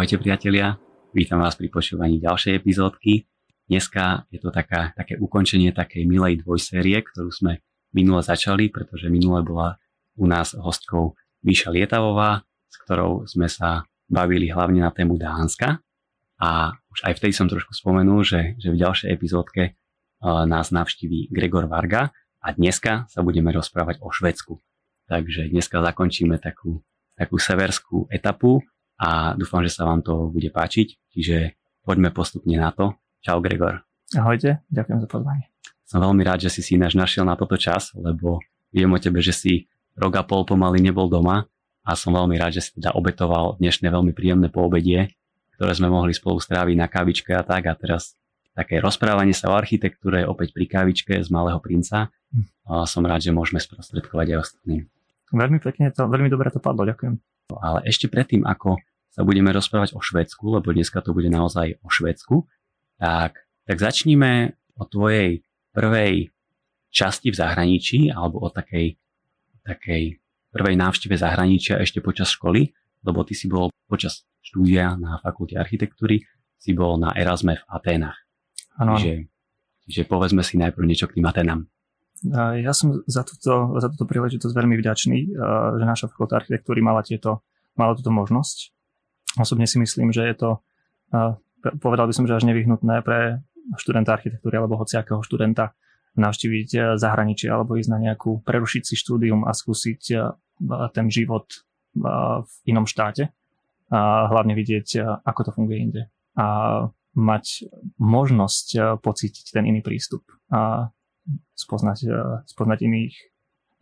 Ahojte priatelia, vítam vás pri počúvaní ďalšej epizódky. Dneska je to taká, také ukončenie takej milej dvojsérie, ktorú sme minule začali, pretože minule bola u nás hostkou Míša Lietavová, s ktorou sme sa bavili hlavne na tému Dánska. A už aj vtedy som trošku spomenul, že, že v ďalšej epizódke uh, nás navštíví Gregor Varga a dneska sa budeme rozprávať o Švedsku. Takže dneska zakončíme takú, takú severskú etapu a dúfam, že sa vám to bude páčiť. Čiže poďme postupne na to. Čau Gregor. Ahojte, ďakujem za pozvanie. Som veľmi rád, že si si ináč našiel na toto čas, lebo viem o tebe, že si rok a pol pomaly nebol doma a som veľmi rád, že si teda obetoval dnešné veľmi príjemné poobedie, ktoré sme mohli spolu stráviť na kavičke a tak a teraz také rozprávanie sa o architektúre opäť pri kavičke z Malého princa. Hm. A som rád, že môžeme sprostredkovať aj ostatným. Veľmi pekne to, veľmi dobre to padlo, ďakujem. Ale ešte predtým, ako sa budeme rozprávať o Švedsku, lebo dneska to bude naozaj o Švedsku, tak, tak začníme o tvojej prvej časti v zahraničí alebo o takej, takej prvej návšteve zahraničia ešte počas školy, lebo ty si bol počas štúdia na fakulte architektúry, si bol na Erasme v Aténach. Ano. Čiže, čiže povedzme si najprv niečo k tým Atenám. Ja som za túto, za túto príležitosť veľmi vďačný, že naša fakulta architektúry mala, tieto, mala túto možnosť Osobne si myslím, že je to, povedal by som, že až nevyhnutné pre študenta architektúry alebo hociakého študenta navštíviť e, zahraničie alebo ísť na nejakú, prerušiť si štúdium a skúsiť e, ten život e, v inom štáte a hlavne vidieť, ako to funguje inde. A mať možnosť pocítiť ten iný prístup a spoznať, spoznať iných,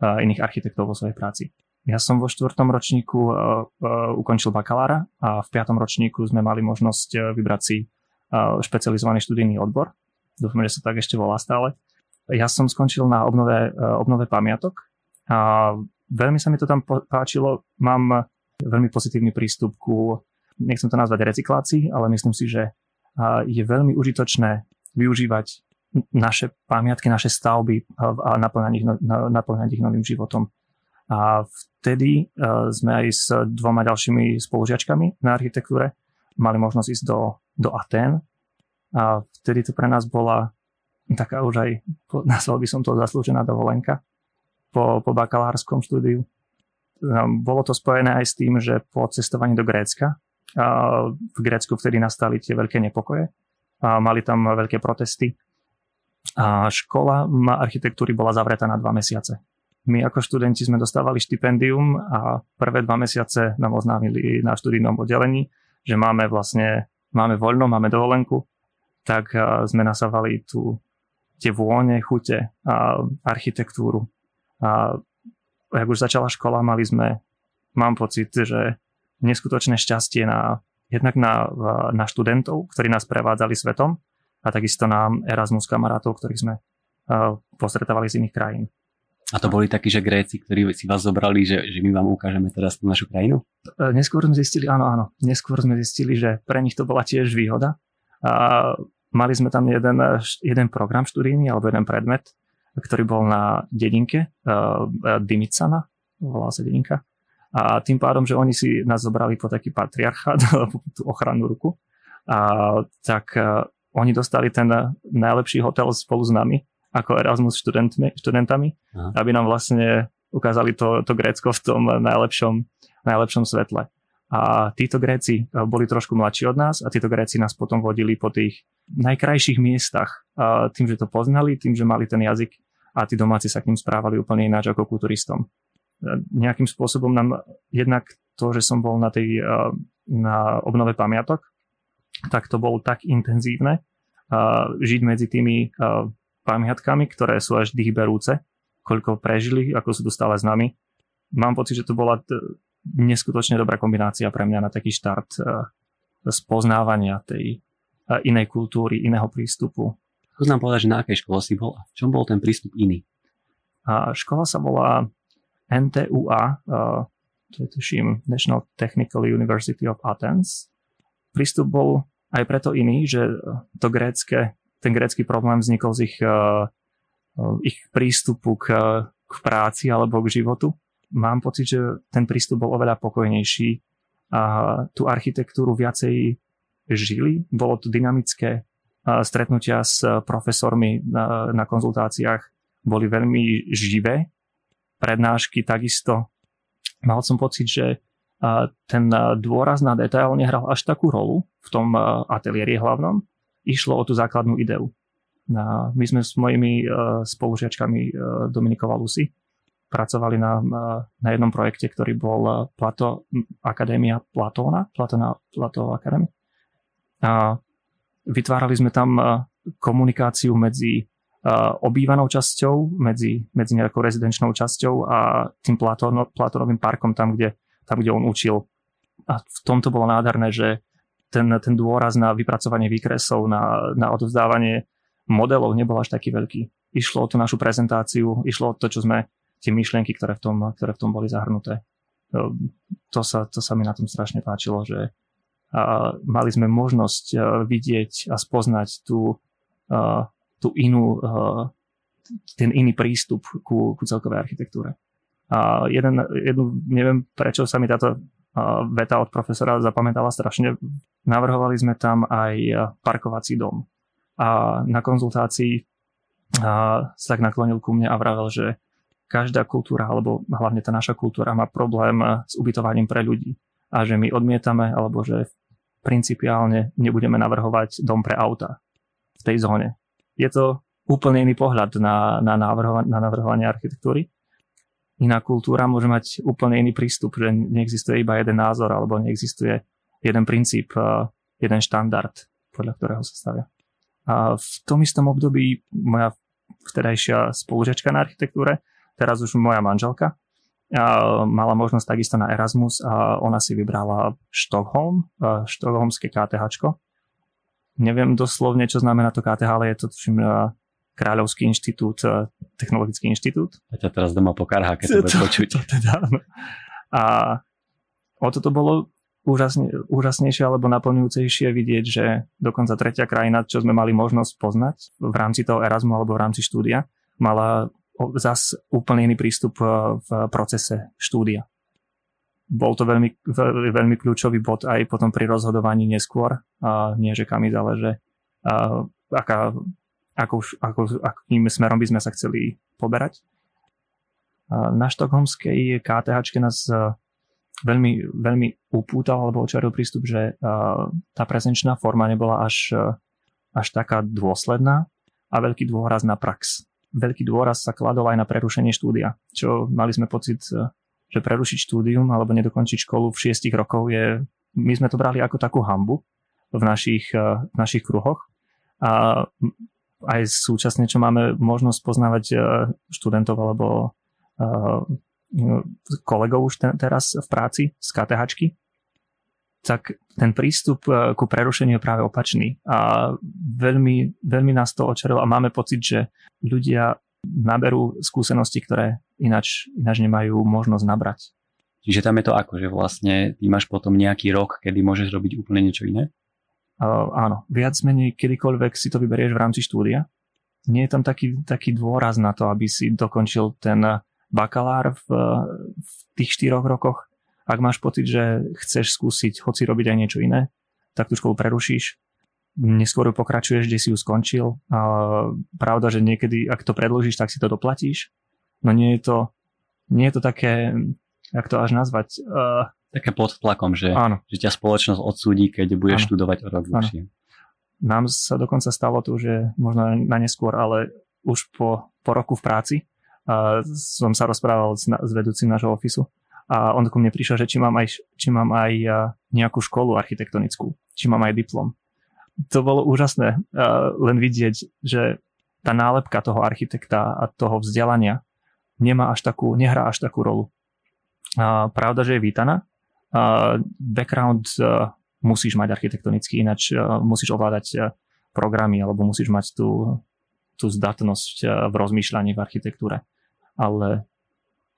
iných architektov vo svojej práci. Ja som vo štvrtom ročníku uh, uh, ukončil bakalára a v piatom ročníku sme mali možnosť uh, vybrať si uh, špecializovaný študijný odbor. Dúfam, že sa tak ešte volá stále. Ja som skončil na obnove, uh, obnove pamiatok a veľmi sa mi to tam páčilo. Mám veľmi pozitívny prístup ku, nechcem to nazvať recyklácii, ale myslím si, že uh, je veľmi užitočné využívať naše pamiatky, naše stavby a naplňať ich, no, naplňať ich novým životom. A vtedy uh, sme aj s dvoma ďalšími spolužiačkami na architektúre mali možnosť ísť do, do Atén. A vtedy to pre nás bola taká už aj, nazval by som to zaslúžená dovolenka po, po bakalárskom štúdiu. Um, bolo to spojené aj s tým, že po cestovaní do Grécka, v Grécku vtedy nastali tie veľké nepokoje, a mali tam veľké protesty a škola architektúry bola zavretá na dva mesiace. My ako študenti sme dostávali štipendium a prvé dva mesiace nám oznámili na študijnom oddelení, že máme vlastne, máme voľno, máme dovolenku, tak sme nasávali tu tie vône, chute a architektúru. A ak už začala škola, mali sme, mám pocit, že neskutočné šťastie na, jednak na, na študentov, ktorí nás prevádzali svetom a takisto na Erasmus kamarátov, ktorých sme postretávali z iných krajín. A to boli takí, že Gréci, ktorí si vás zobrali, že, že my vám ukážeme teraz tú našu krajinu? E, neskôr sme zistili, áno, áno. Neskôr sme zistili, že pre nich to bola tiež výhoda. A mali sme tam jeden, jeden program študijný, alebo jeden predmet, ktorý bol na dedinke uh, Dimicana, volala sa dedinka. A tým pádom, že oni si nás zobrali po taký patriarchát, tú ochrannú ruku, a, tak oni dostali ten najlepší hotel spolu s nami ako Erasmus študentmi, študentami, Aha. aby nám vlastne ukázali to, to Grécko v tom najlepšom, najlepšom svetle. A títo Gréci eh, boli trošku mladší od nás a títo Gréci nás potom vodili po tých najkrajších miestach a tým, že to poznali, tým, že mali ten jazyk a tí domáci sa k ním správali úplne ináč ako ku turistom. Eh, nejakým spôsobom nám jednak to, že som bol na tej eh, na obnove pamiatok, tak to bolo tak intenzívne, žiť medzi tými pamiatkami, ktoré sú až dýchberúce, koľko prežili, ako sú tu stále s nami. Mám pocit, že to bola t- neskutočne dobrá kombinácia pre mňa na taký štart uh, spoznávania tej uh, inej kultúry, iného prístupu. Skús nám povedať, že na akej škole si bol a v čom bol ten prístup iný? A škola sa volá NTUA, uh, to je tuším National Technical University of Athens. Prístup bol aj preto iný, že to grécke ten grécky problém vznikol z ich, uh, ich prístupu k, k práci alebo k životu. Mám pocit, že ten prístup bol oveľa pokojnejší a tú architektúru viacej žili. Bolo to dynamické, stretnutia s profesormi na, na konzultáciách boli veľmi živé, prednášky takisto. Mal som pocit, že ten dôraz na detail nehral až takú rolu v tom ateliéri hlavnom. Išlo o tú základnú ideu. My sme s mojimi spolužiačkami Dominikou a Lucy pracovali na, na jednom projekte, ktorý bol Plato, Akadémia Platóna, Platona, Plato Akadémia. A vytvárali sme tam komunikáciu medzi obývanou časťou, medzi, medzi nejakou rezidenčnou časťou a tým Platóno, Platónovým parkom, tam kde, tam, kde on učil. A v tomto bolo nádherné, že ten, ten dôraz na vypracovanie výkresov, na, na odovzdávanie modelov nebol až taký veľký. Išlo o tú našu prezentáciu, išlo o to, čo sme tie myšlienky, ktoré v tom, ktoré v tom boli zahrnuté. To sa, to sa mi na tom strašne páčilo, že a mali sme možnosť vidieť a spoznať tú, tú inú, ten iný prístup ku, ku celkovej architektúre. A jeden, jednu, neviem prečo sa mi táto veta od profesora zapamätala strašne. Navrhovali sme tam aj parkovací dom. A na konzultácii sa tak naklonil ku mne a vravel, že každá kultúra, alebo hlavne tá naša kultúra má problém s ubytovaním pre ľudí. A že my odmietame, alebo že principiálne nebudeme navrhovať dom pre auta v tej zóne. Je to úplne iný pohľad na, na, navrhova- na navrhovanie architektúry. Iná kultúra môže mať úplne iný prístup, že neexistuje iba jeden názor alebo neexistuje jeden princíp, jeden štandard, podľa ktorého sa stavia. A v tom istom období moja vtedajšia spolužiačka na architektúre teraz už moja manželka, a mala možnosť takisto na Erasmus a ona si vybrala Štokholm, štokholmské KTH. Neviem doslovne, čo znamená to KTH, ale je to tuším Kráľovský inštitút, technologický inštitút. A ťa teraz doma pokarhá, keď to, to počuť. To, teda, no. A o toto bolo úžasne, úžasnejšie alebo naplňujúcejšie vidieť, že dokonca tretia krajina, čo sme mali možnosť poznať v rámci toho Erasmu alebo v rámci štúdia, mala zas úplne iný prístup eh, v procese štúdia. Bol to veľmi, veľmi kľúčový bod aj potom pri rozhodovaní neskôr, a nie že kam ísť, ale že a, aká, ako, ako, akým smerom by sme sa chceli poberať. Na štokholmskej KTH nás eh, veľmi, veľmi upútal alebo očaril prístup, že eh, tá prezenčná forma nebola až, až taká dôsledná a veľký dôraz na prax veľký dôraz sa kladol aj na prerušenie štúdia, čo mali sme pocit, e, že prerušiť štúdium alebo nedokončiť školu v šiestich rokov je, my sme to brali ako takú hambu v našich, e, v našich kruhoch a aj súčasne, čo máme možnosť poznávať e, študentov alebo kolegov už teraz v práci z KTH, tak ten prístup ku prerušeniu je práve opačný. A veľmi, veľmi nás to očarilo a máme pocit, že ľudia naberú skúsenosti, ktoré ináč, ináč nemajú možnosť nabrať. Čiže tam je to ako, že vlastne ty máš potom nejaký rok, kedy môžeš robiť úplne niečo iné? Uh, áno, viac menej kedykoľvek si to vyberieš v rámci štúdia. Nie je tam taký, taký dôraz na to, aby si dokončil ten bakalár v, v tých štyroch rokoch. Ak máš pocit, že chceš skúsiť hoci robiť aj niečo iné, tak tú školu prerušíš neskôr pokračuješ, kde si ju skončil. A pravda, že niekedy, ak to predložíš, tak si to doplatíš. No nie je to, nie je to také, jak to až nazvať? Uh, také pod tlakom, že, áno. že ťa spoločnosť odsúdi, keď budeš áno. študovať o rok dlhšie. Nám sa dokonca stalo to, že možno na neskôr, ale už po, po roku v práci uh, som sa rozprával s, s vedúcim nášho ofisu a on ku mne prišiel, že či mám aj, či mám aj nejakú školu architektonickú, či mám aj diplom to bolo úžasné uh, len vidieť, že tá nálepka toho architekta a toho vzdelania nemá až takú, nehrá až takú rolu. Uh, pravda, že je vítaná. Background uh, musíš mať architektonicky, ináč uh, musíš ovládať uh, programy alebo musíš mať tú, tú zdatnosť v rozmýšľaní v architektúre. Ale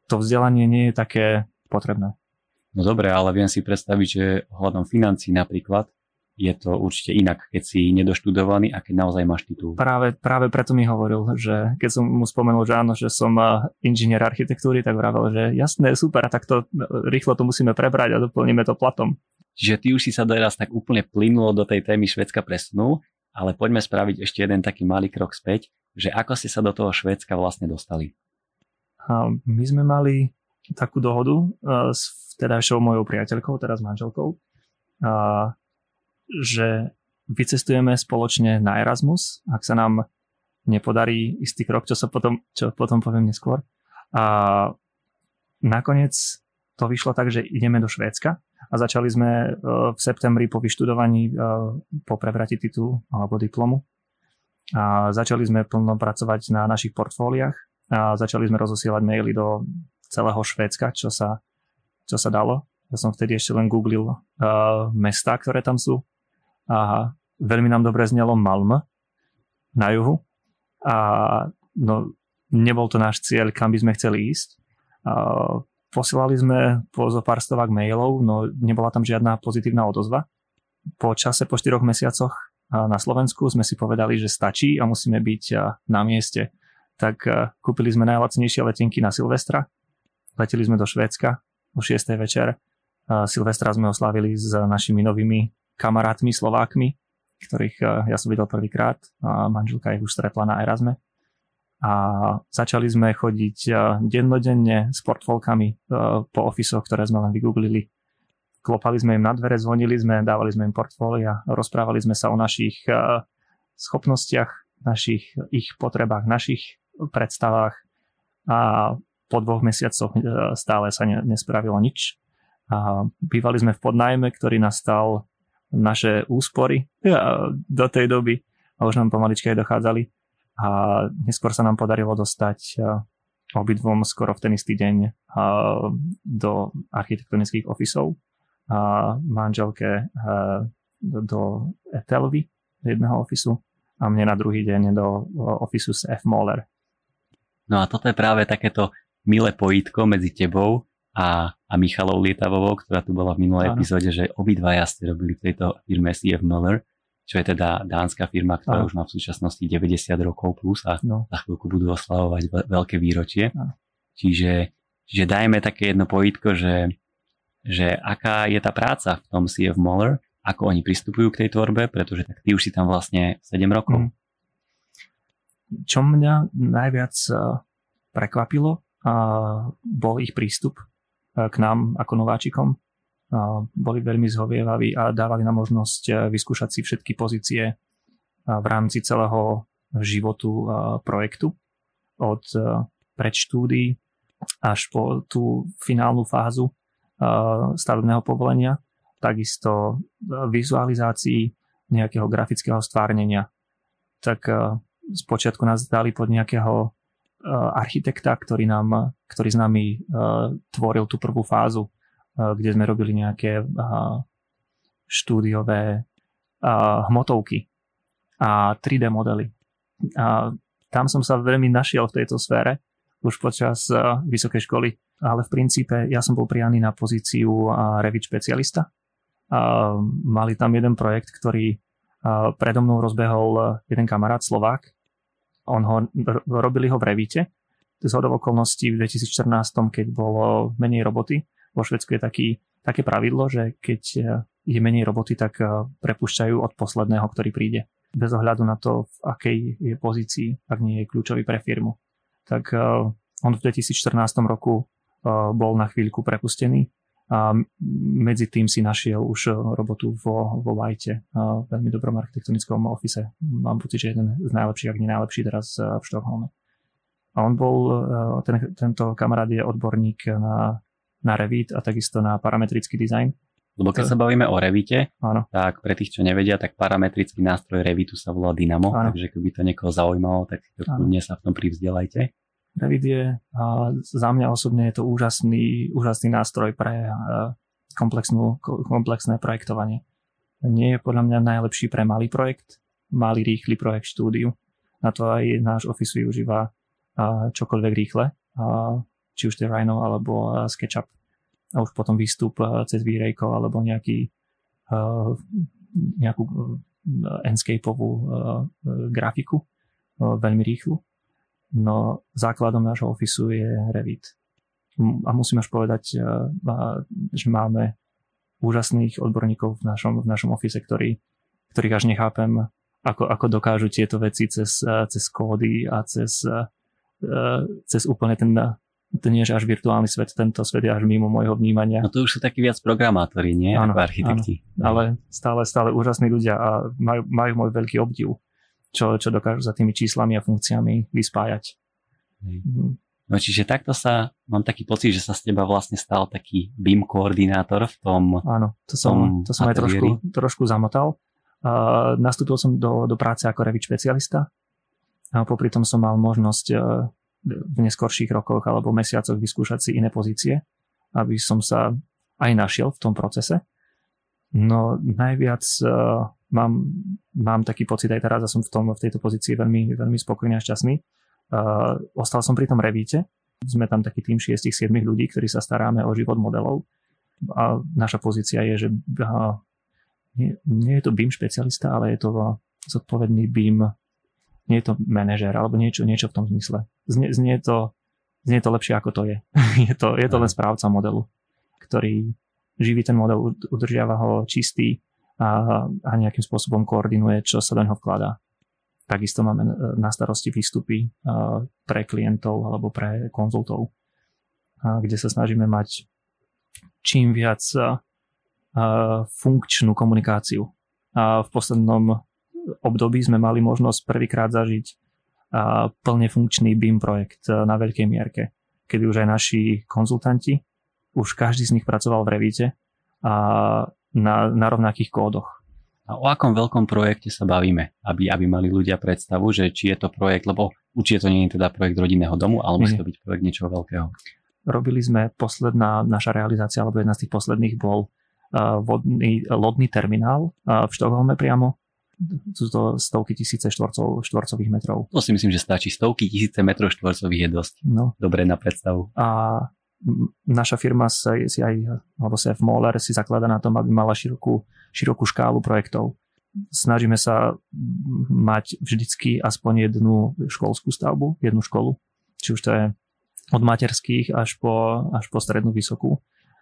to vzdelanie nie je také potrebné. No dobre, ale viem si predstaviť, že ohľadom financí napríklad, je to určite inak, keď si nedoštudovaný a keď naozaj máš titul. Práve, práve preto mi hovoril, že keď som mu spomenul, že áno, že som inžinier architektúry, tak vravel, že jasné, super, a tak to rýchlo to musíme prebrať a doplníme to platom. Čiže ty už si sa teraz tak úplne plynulo do tej témy Švedska presunul, ale poďme spraviť ešte jeden taký malý krok späť, že ako ste sa do toho Švedska vlastne dostali. A my sme mali takú dohodu uh, s vtedajšou mojou priateľkou, teraz manželkou, uh, že vycestujeme spoločne na Erasmus, ak sa nám nepodarí istý krok, čo sa potom, čo potom poviem neskôr. A nakoniec to vyšlo tak, že ideme do Švédska a začali sme e, v septembri po vyštudovaní, e, po prebrati titulu alebo diplomu. A začali sme plno pracovať na našich portfóliách a začali sme rozosielať maily do celého Švédska, čo sa, čo sa dalo. Ja som vtedy ešte len googlil uh, mesta, ktoré tam sú. A veľmi nám dobre znelo Malm na juhu. A no, nebol to náš cieľ, kam by sme chceli ísť. Uh, Posielali sme po zo pár stovák mailov, no nebola tam žiadna pozitívna odozva. Po čase, po 4 mesiacoch na Slovensku sme si povedali, že stačí a musíme byť na mieste. Tak kúpili sme najlacnejšie letenky na Silvestra, leteli sme do Švédska o 6. večer. Silvestra sme oslávili s našimi novými kamarátmi Slovákmi, ktorých ja som videl prvýkrát manželka ich už stretla na Erasme a začali sme chodiť dennodenne s portfólkami po ofisoch, ktoré sme len vygooglili. Klopali sme im na dvere, zvonili sme, dávali sme im portfólia, rozprávali sme sa o našich schopnostiach, našich ich potrebách, našich predstavách a po dvoch mesiacoch stále sa nespravilo nič. A bývali sme v podnajme, ktorý nastal naše úspory do tej doby a už nám pomaličky aj dochádzali a neskôr sa nám podarilo dostať obidvom skoro v ten istý deň do architektonických ofisov a manželke do Etelvy jedného ofisu a mne na druhý deň do ofisu s F. Moller. No a toto je práve takéto milé pojítko medzi tebou a, a Michalou Lietavovou, ktorá tu bola v minulej epizóde, že obidvaja ste robili v tejto firme CF Muller čo je teda dánska firma, ktorá Aha. už má v súčasnosti 90 rokov plus a no. za chvíľku budú oslavovať veľké výročie. Čiže, čiže dajme také jedno pojitko, že, že aká je tá práca v tom CF Moller, ako oni pristupujú k tej tvorbe, pretože tak ty už si tam vlastne 7 rokov. Mm. Čo mňa najviac eh, prekvapilo, bol ich prístup eh, k nám ako nováčikom boli veľmi zhovievaví a dávali nám možnosť e, vyskúšať si všetky pozície e, v rámci celého životu e, projektu od predštúdy až po tú finálnu fázu stavebného povolenia, takisto vizualizácii nejakého grafického stvárnenia. Tak spočiatku nás dali pod nejakého architekta, ktorý, nám, ktorý s nami tvoril tú prvú fázu kde sme robili nejaké štúdiové hmotovky a 3D modely. A tam som sa veľmi našiel v tejto sfére už počas vysokej školy, ale v princípe ja som bol prianý na pozíciu Revit špecialista. Mali tam jeden projekt, ktorý predo mnou rozbehol jeden kamarát Slovák. On ho, robili ho v Revite. Z okolností v 2014, keď bolo menej roboty, vo Švedsku je taký, také pravidlo, že keď e, je menej roboty, tak e, prepušťajú od posledného, ktorý príde. Bez ohľadu na to, v akej je pozícii, ak nie je kľúčový pre firmu. Tak e, on v 2014 roku bol na chvíľku prepustený a medzi tým si našiel už robotu vo, vo Vajte, v veľmi dobrom architektonickom ofise. Mám pocit, že jeden z najlepších, ak nie najlepší teraz v Štokholme. A on bol, ten, tento kamarát je odborník na na Revit a takisto na parametrický dizajn. Lebo keď sa bavíme o Revite, Áno. tak pre tých, čo nevedia, tak parametrický nástroj Revitu sa volá Dynamo, Áno. takže keby to niekoho zaujímalo, tak si to kľudne sa v tom privzdelajte. Revit je, za mňa osobne je to úžasný, úžasný nástroj pre komplexnú, komplexné projektovanie. Nie je podľa mňa najlepší pre malý projekt, malý rýchly projekt štúdiu. Na to aj náš Office využíva čokoľvek rýchle či už to je Rhino alebo SketchUp a už potom výstup cez V-Rayko alebo nejaký nejakú Enscapeovú grafiku, veľmi rýchlu. No základom nášho ofisu je Revit. A musím až povedať, že máme úžasných odborníkov v našom, v našom ofise, ktorí, ktorých až nechápem, ako, ako dokážu tieto veci cez, cez kódy a cez, cez úplne ten to nie až virtuálny svet, tento svet je až mimo môjho vnímania. No to už sú takí viac programátori, nie? Áno, ako architekti. Áno, ale stále, stále úžasní ľudia a majú, majú môj veľký obdiv, čo, čo dokážu za tými číslami a funkciami vyspájať. Mhm. No čiže takto sa, mám taký pocit, že sa z teba vlastne stal taký BIM koordinátor v tom Áno, to som, to som aj trošku, trošku zamotal. Uh, nastúpil som do, do práce ako Revit špecialista a popri tom som mal možnosť uh, v neskorších rokoch alebo mesiacoch vyskúšať si iné pozície, aby som sa aj našiel v tom procese. No najviac uh, mám, mám taký pocit aj teraz a som v, tom, v tejto pozícii veľmi, veľmi spokojný a šťastný, Uh, ostal som pri tom revíte. Sme tam taký tým 6-7 ľudí, ktorí sa staráme o život modelov. A naša pozícia je, že uh, nie, nie je to BIM špecialista, ale je to zodpovedný BIM, nie je to manažer alebo niečo, niečo v tom zmysle. Znie, znie, to, znie to lepšie ako to je. je, to, je to len správca modelu, ktorý živí ten model, udržiava ho čistý a, a nejakým spôsobom koordinuje, čo sa do neho vkladá. Takisto máme e, na starosti výstupy e, pre klientov alebo pre konzultov, kde sa snažíme mať čím viac e, funkčnú komunikáciu. V poslednom období sme mali možnosť prvýkrát zažiť plne funkčný BIM projekt na veľkej mierke, kedy už aj naši konzultanti, už každý z nich pracoval v Revite a na, na rovnakých kódoch. A o akom veľkom projekte sa bavíme, aby, aby mali ľudia predstavu, že či je to projekt, lebo určite to nie je teda projekt rodinného domu, ale musí to byť projekt niečoho veľkého. Robili sme posledná naša realizácia, alebo jedna z tých posledných bol uh, vodný, lodný terminál uh, v Štokholme priamo. Sú to stovky tisíce štvorcov, štvorcových metrov. To si myslím, že stačí. Stovky tisíce metrov štvorcových je dosť no. dobré na predstavu. A naša firma sa, si aj, alebo Sef Moller si zaklada na tom, aby mala širokú širokú škálu projektov. Snažíme sa mať vždycky aspoň jednu školskú stavbu, jednu školu, či už to je od materských až po, až po strednú vysokú.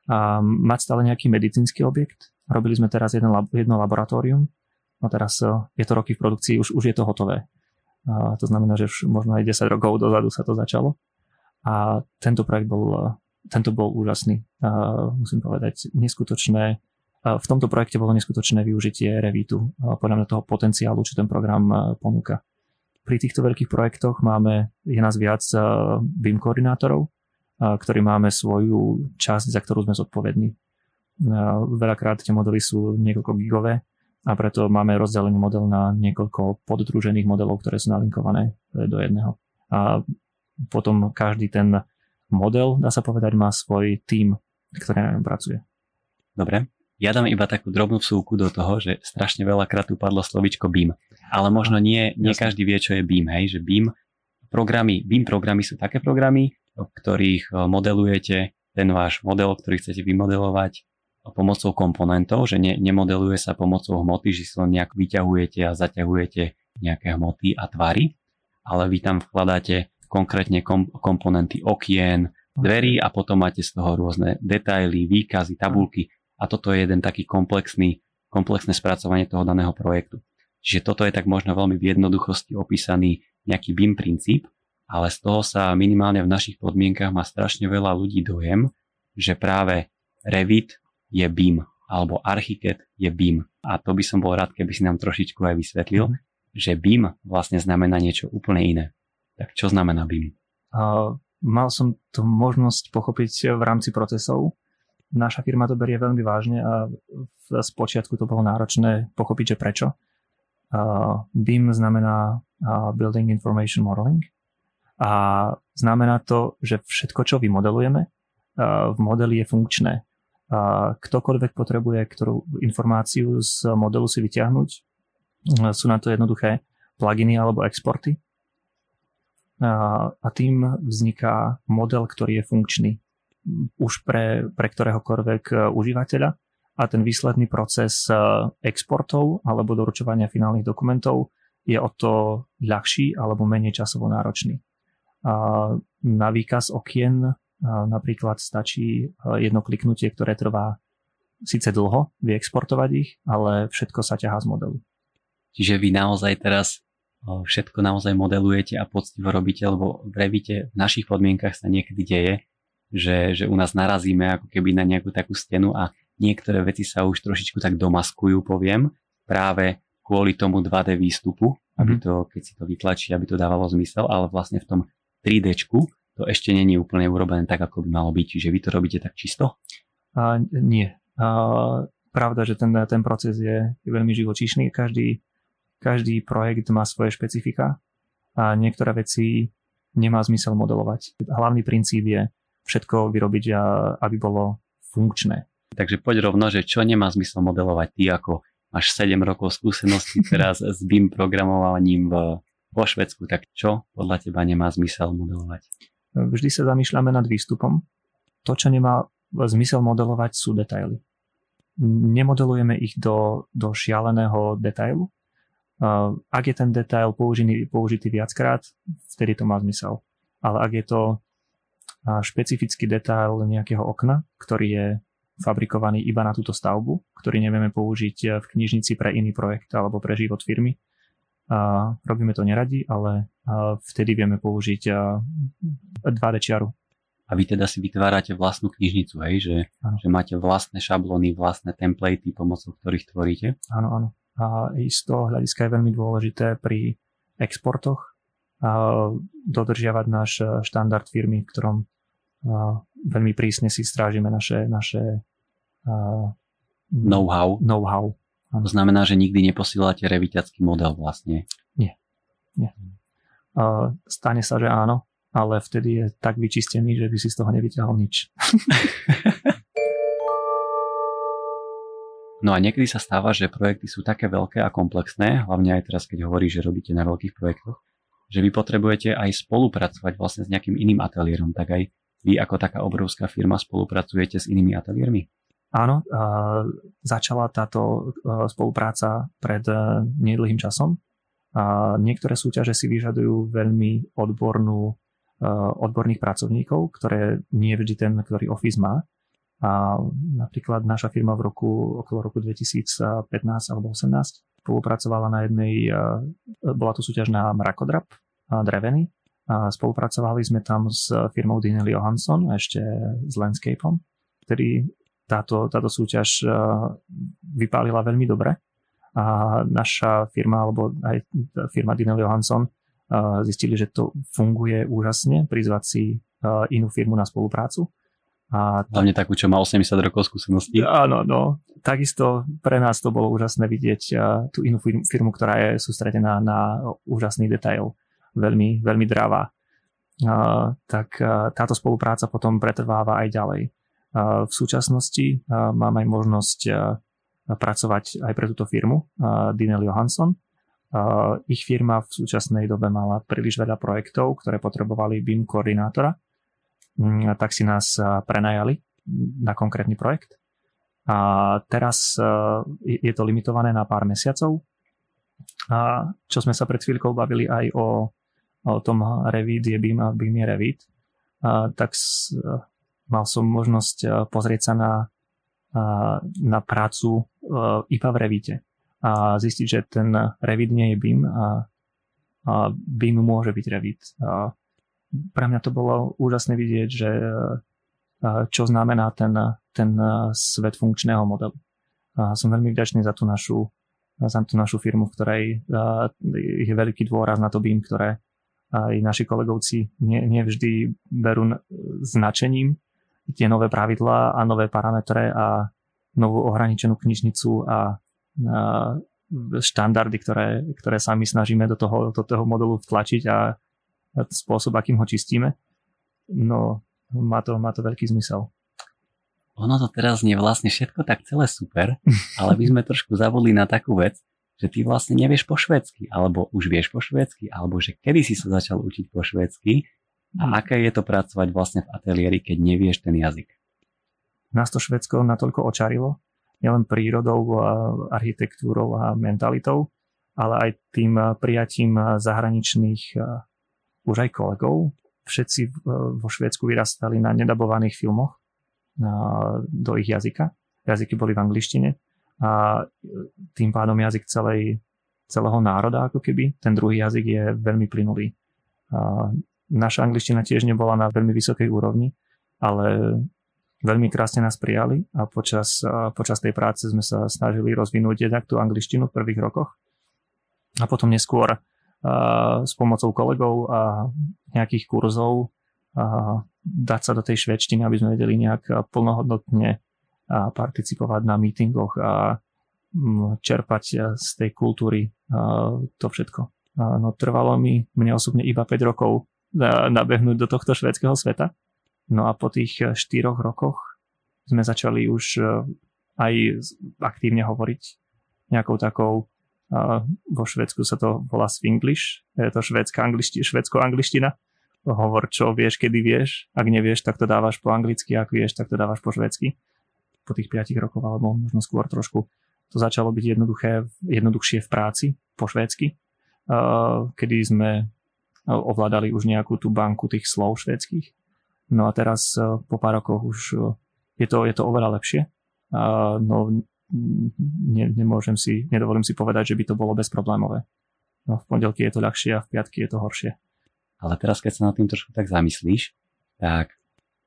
A mať stále nejaký medicínsky objekt. Robili sme teraz jedno, jedno laboratórium, no teraz e, je to roky v produkcii, už, už je to hotové. A to znamená, že už možno aj 10 rokov dozadu sa to začalo. A tento projekt bol, tento bol úžasný. A musím povedať, neskutočné v tomto projekte bolo neskutočné využitie Revitu, podľa mňa toho potenciálu, čo ten program ponúka. Pri týchto veľkých projektoch máme, je nás viac BIM koordinátorov, ktorí máme svoju časť, za ktorú sme zodpovední. Veľakrát tie modely sú niekoľko gigové a preto máme rozdelený model na niekoľko poddružených modelov, ktoré sú nalinkované do jedného. A potom každý ten model, dá sa povedať, má svoj tím, ktorý na ňom pracuje. Dobre, ja dám iba takú drobnú vsúku do toho, že strašne veľakrát tu padlo slovičko BIM. Ale možno nie, nie každý vie, čo je BIM, hej, že BIM programy, BIM programy sú také programy, v ktorých e, modelujete ten váš model, ktorý chcete vymodelovať pomocou komponentov, že ne, nemodeluje sa pomocou hmoty, že si len nejak vyťahujete a zaťahujete nejaké hmoty a tvary, ale vy tam vkladáte konkrétne kom, komponenty okien, dverí a potom máte z toho rôzne detaily, výkazy, tabulky a toto je jeden taký komplexný, komplexné spracovanie toho daného projektu. Čiže toto je tak možno veľmi v jednoduchosti opísaný nejaký BIM princíp, ale z toho sa minimálne v našich podmienkach má strašne veľa ľudí dojem, že práve Revit je BIM alebo Archicad je BIM. A to by som bol rád, keby si nám trošičku aj vysvetlil, mm. že BIM vlastne znamená niečo úplne iné. Tak čo znamená BIM? Uh, mal som tu možnosť pochopiť v rámci procesov, naša firma to berie veľmi vážne a z počiatku to bolo náročné pochopiť, že prečo. Uh, BIM znamená uh, Building Information Modeling a znamená to, že všetko, čo vymodelujeme, uh, v modeli je funkčné. Uh, ktokoľvek potrebuje ktorú informáciu z modelu si vyťahnuť, uh, sú na to jednoduché pluginy alebo exporty. A tým vzniká model, ktorý je funkčný už pre, pre ktoréhokoľvek e, užívateľa a ten výsledný proces exportov alebo doručovania finálnych dokumentov je o to ľahší alebo menej časovo náročný. Na výkaz okien napríklad stačí jedno kliknutie, ktoré trvá síce dlho, vyexportovať ich, ale všetko sa ťahá z modelu. Čiže vy naozaj teraz všetko naozaj modelujete a poctivo robíte, lebo v Revite v našich podmienkach sa niekedy deje, že, že u nás narazíme ako keby na nejakú takú stenu a niektoré veci sa už trošičku tak domaskujú, poviem, práve kvôli tomu 2D výstupu, aby mhm. to, keď si to vytlačí, aby to dávalo zmysel, ale vlastne v tom 3D to ešte není úplne urobené tak, ako by malo byť. Čiže vy to robíte tak čisto? A, nie. A, pravda, že ten, ten proces je, je veľmi živočíšny. Každý, každý projekt má svoje špecifika a niektoré veci nemá zmysel modelovať. Hlavný princíp je všetko vyrobiť, aby bolo funkčné. Takže poď rovno, že čo nemá zmysel modelovať ty ako máš 7 rokov skúseností teraz s BIM programovaním v, vo Švedsku, tak čo podľa teba nemá zmysel modelovať? Vždy sa zamýšľame nad výstupom. To, čo nemá zmysel modelovať, sú detaily. Nemodelujeme ich do, do šialeného detailu. Ak je ten detail použitý, použitý viackrát, vtedy to má zmysel. Ale ak je to špecifický detail nejakého okna, ktorý je fabrikovaný iba na túto stavbu, ktorý nevieme použiť v knižnici pre iný projekt alebo pre život firmy. A robíme to neradi, ale vtedy vieme použiť 2D čiaru. A vy teda si vytvárate vlastnú knižnicu, hej? Že, že máte vlastné šablóny, vlastné templatey, pomocou ktorých tvoríte? Áno, áno. A z toho hľadiska je veľmi dôležité pri exportoch dodržiavať náš štandard firmy, v ktorom veľmi prísne si strážime naše, naše know-how. know-how. To znamená, že nikdy neposílate reviťacký model vlastne? Nie. Nie. Stane sa, že áno, ale vtedy je tak vyčistený, že by si z toho nevyťahol nič. No a niekedy sa stáva, že projekty sú také veľké a komplexné, hlavne aj teraz, keď hovorí, že robíte na veľkých projektoch, že vy potrebujete aj spolupracovať vlastne s nejakým iným ateliérom, tak aj vy ako taká obrovská firma spolupracujete s inými ateliérmi? Áno, začala táto spolupráca pred nedlhým časom. Niektoré súťaže si vyžadujú veľmi odbornú Eh, odborných pracovníkov, ktoré nie vždy ten, ktorý Office má. A napríklad naša firma v roku, okolo roku 2015 alebo 2018 spolupracovala na jednej, eh, bola to súťaž na mrakodrap drevený. A spolupracovali sme tam s firmou Dinelli Johansson ešte s Landscapeom, ktorý táto, táto súťaž eh, vypálila veľmi dobre. A naša firma, alebo aj firma Dinelli Johansson zistili, že to funguje úžasne, prizvať si inú firmu na spoluprácu. A Hlavne takú, čo má 80 rokov skúseností. Áno, no. Takisto pre nás to bolo úžasné vidieť tú inú firmu, ktorá je sústredená na úžasný detail. Veľmi, veľmi dravá. Tak táto spolupráca potom pretrváva aj ďalej. V súčasnosti mám aj možnosť pracovať aj pre túto firmu, Dinel Johansson, ich firma v súčasnej dobe mala príliš veľa projektov, ktoré potrebovali BIM koordinátora, tak si nás prenajali na konkrétny projekt. A teraz je to limitované na pár mesiacov. A čo sme sa pred chvíľkou bavili aj o, o tom Revit je BIM a BIM je Revit, a tak s, mal som možnosť pozrieť sa na, na prácu iba v Revite a zistiť, že ten Revit nie je BIM a, a BIM môže byť Revit. A pre mňa to bolo úžasné vidieť, že čo znamená ten, ten svet funkčného modelu. A som veľmi vďačný za tú našu, za tú našu firmu, v ktorej je veľký dôraz na to BIM, ktoré aj naši kolegovci nevždy berú značením tie nové pravidlá a nové parametre a novú ohraničenú knižnicu a štandardy, ktoré, ktoré sami snažíme do toho, do toho modelu vtlačiť a spôsob, akým ho čistíme. No, má to, má to veľký zmysel. Ono to teraz nie vlastne všetko tak celé super, ale by sme trošku zavodli na takú vec, že ty vlastne nevieš po švédsky, alebo už vieš po švédsky, alebo že kedy si sa začal učiť po švédsky a hmm. aké je to pracovať vlastne v ateliéri, keď nevieš ten jazyk. Nás to Švedsko natoľko očarilo, nielen prírodou, architektúrou a mentalitou, ale aj tým prijatím zahraničných už aj kolegov. Všetci vo Švédsku vyrastali na nedabovaných filmoch do ich jazyka. Jazyky boli v angličtine a tým pádom jazyk celej, celého národa ako keby. Ten druhý jazyk je veľmi plynulý. Naša angličtina tiež nebola na veľmi vysokej úrovni, ale veľmi krásne nás prijali a počas, počas tej práce sme sa snažili rozvinúť jednak tú angličtinu v prvých rokoch a potom neskôr s pomocou kolegov a nejakých kurzov dať sa do tej švedštiny, aby sme vedeli nejak plnohodnotne participovať na mítingoch a čerpať z tej kultúry to všetko. No trvalo mi mne osobne iba 5 rokov nabehnúť do tohto švedského sveta. No a po tých 4 rokoch sme začali už aj aktívne hovoriť nejakou takou vo Švedsku sa to volá Swinglish, je to švédska angličtina, švedsko-angličtina. Hovor, čo vieš, kedy vieš. Ak nevieš, tak to dávaš po anglicky, ak vieš, tak to dávaš po švedsky po tých 5 rokoch, alebo možno skôr trošku to začalo byť jednoduché, jednoduchšie v práci po švédsky, kedy sme ovládali už nejakú tú banku tých slov švédskych. No a teraz po pár rokoch už je to, je to oveľa lepšie. No ne, nemôžem si, nedovolím si povedať, že by to bolo bezproblémové. No v pondelky je to ľahšie a v piatky je to horšie. Ale teraz, keď sa nad tým trošku tak zamyslíš, tak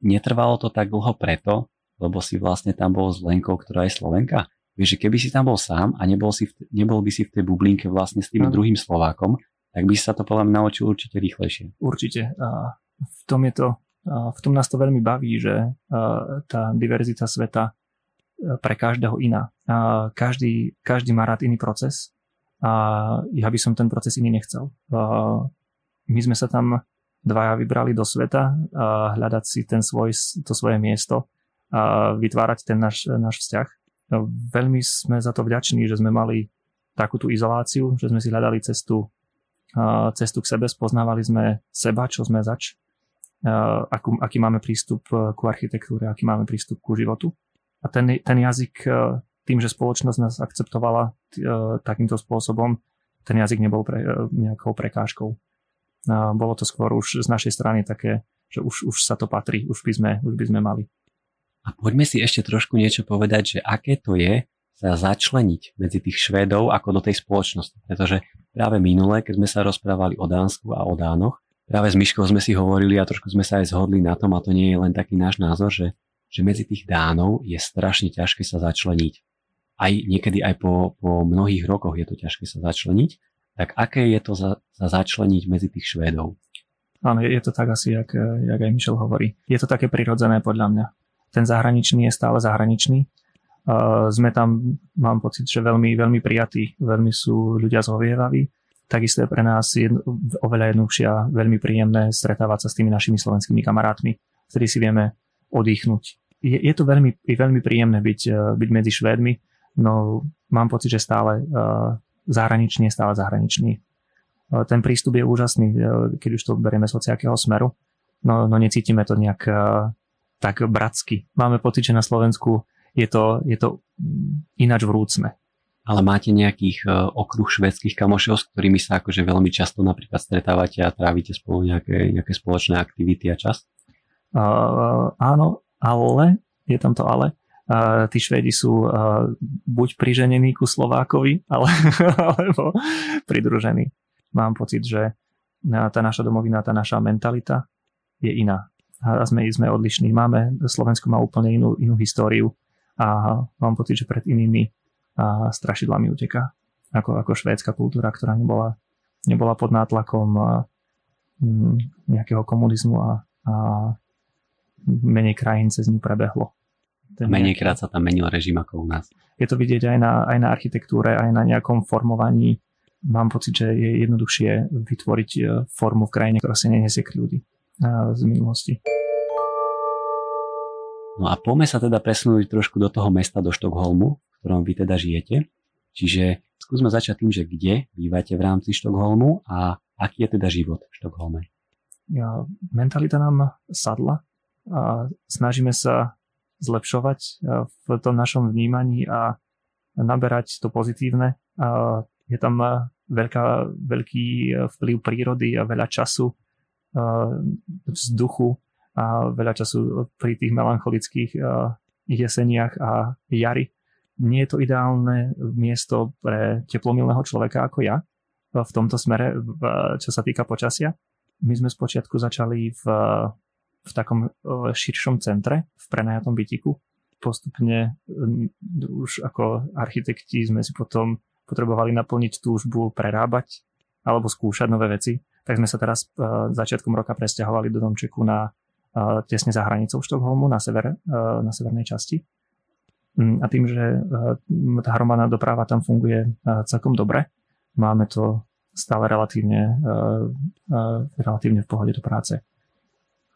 netrvalo to tak dlho preto, lebo si vlastne tam bol s Lenkou, ktorá je Slovenka. Vieš, že keby si tam bol sám a nebol, si v, nebol by si v tej bublinke vlastne s tým no. druhým Slovákom, tak by sa to podľa mňa naučil určite rýchlejšie. Určite. A v tom je to, v tom nás to veľmi baví, že tá diverzita sveta pre každého iná. Každý, každý má rád iný proces a ja by som ten proces iný nechcel. My sme sa tam dvaja vybrali do sveta a hľadať si ten svoj, to svoje miesto a vytvárať ten náš, náš vzťah. No, veľmi sme za to vďační, že sme mali takú tú izoláciu, že sme si hľadali cestu, cestu k sebe, spoznávali sme seba, čo sme zač, akú, aký máme prístup ku architektúre, aký máme prístup ku životu. A ten, ten jazyk, tým, že spoločnosť nás akceptovala takýmto spôsobom, ten jazyk nebol pre, nejakou prekážkou. Bolo to skôr už z našej strany také, že už, už sa to patrí, už by sme, už by sme mali. A poďme si ešte trošku niečo povedať, že aké to je sa začleniť medzi tých Švédov ako do tej spoločnosti. Pretože práve minule, keď sme sa rozprávali o Dánsku a o Dánoch, práve s Myškou sme si hovorili a trošku sme sa aj zhodli na tom, a to nie je len taký náš názor, že, že medzi tých Dánov je strašne ťažké sa začleniť. Aj niekedy aj po, po mnohých rokoch je to ťažké sa začleniť. Tak aké je to za, za začleniť medzi tých Švédov? Áno, je, to tak asi, jak, jak aj Michel hovorí. Je to také prirodzené podľa mňa ten zahraničný je stále zahraničný. Uh, sme tam, mám pocit, že veľmi, veľmi prijatí, veľmi sú ľudia zhovievaví. Takisto je pre nás jedno, oveľa jednoduchšie a veľmi príjemné stretávať sa s tými našimi slovenskými kamarátmi, ktorí si vieme oddychnúť. Je, je to veľmi, je veľmi príjemné byť, uh, byť medzi Švédmi, no mám pocit, že stále uh, zahraničný je stále zahraničný. Uh, ten prístup je úžasný, keď už to berieme z hociakého smeru, no, no necítime to nejak tak bratsky. Máme pocit, že na Slovensku je to, je to ináč vrúcne. Ale máte nejakých uh, okruh švedských kamošov, s ktorými sa akože veľmi často napríklad stretávate a trávite spolu nejaké, nejaké spoločné aktivity a čas? Uh, áno, ale, je tam to ale, uh, tí Švedi sú uh, buď priženení ku Slovákovi, ale, alebo pridružení. Mám pocit, že tá naša domovina, tá naša mentalita je iná a sme, sme odlišní. Máme, Slovensko má úplne inú, inú históriu a mám pocit, že pred inými a, strašidlami uteká. Ako, ako švédska kultúra, ktorá nebola, nebola pod nátlakom a, m, nejakého komunizmu a, a menej krajín cez ňu prebehlo. Ten menej krát sa tam menil režim ako u nás. Je to vidieť aj na, aj na architektúre, aj na nejakom formovaní. Mám pocit, že je jednoduchšie vytvoriť e, formu v krajine, ktorá si nenesie ľudí z minulosti. No a poďme sa teda presunúť trošku do toho mesta, do Štokholmu, v ktorom vy teda žijete. Čiže skúsme začať tým, že kde bývate v rámci Štokholmu a aký je teda život v Štokholme. Ja, mentalita nám sadla snažíme sa zlepšovať v tom našom vnímaní a naberať to pozitívne. Je tam veľká, veľký vplyv prírody a veľa času, vzduchu a veľa času pri tých melancholických jeseniach a jary. Nie je to ideálne miesto pre teplomilného človeka ako ja v tomto smere, čo sa týka počasia. My sme spočiatku začali v, v takom širšom centre, v prenajatom bytiku. Postupne už ako architekti sme si potom potrebovali naplniť túžbu prerábať alebo skúšať nové veci. Tak sme sa teraz začiatkom roka presťahovali do domčeku na tesne za hranicou Štokholmu na, sever, na severnej časti. Mm, a tým, že tá hromadná doprava tam funguje celkom dobre, máme to stále relatívne, relatívne v pohode do práce.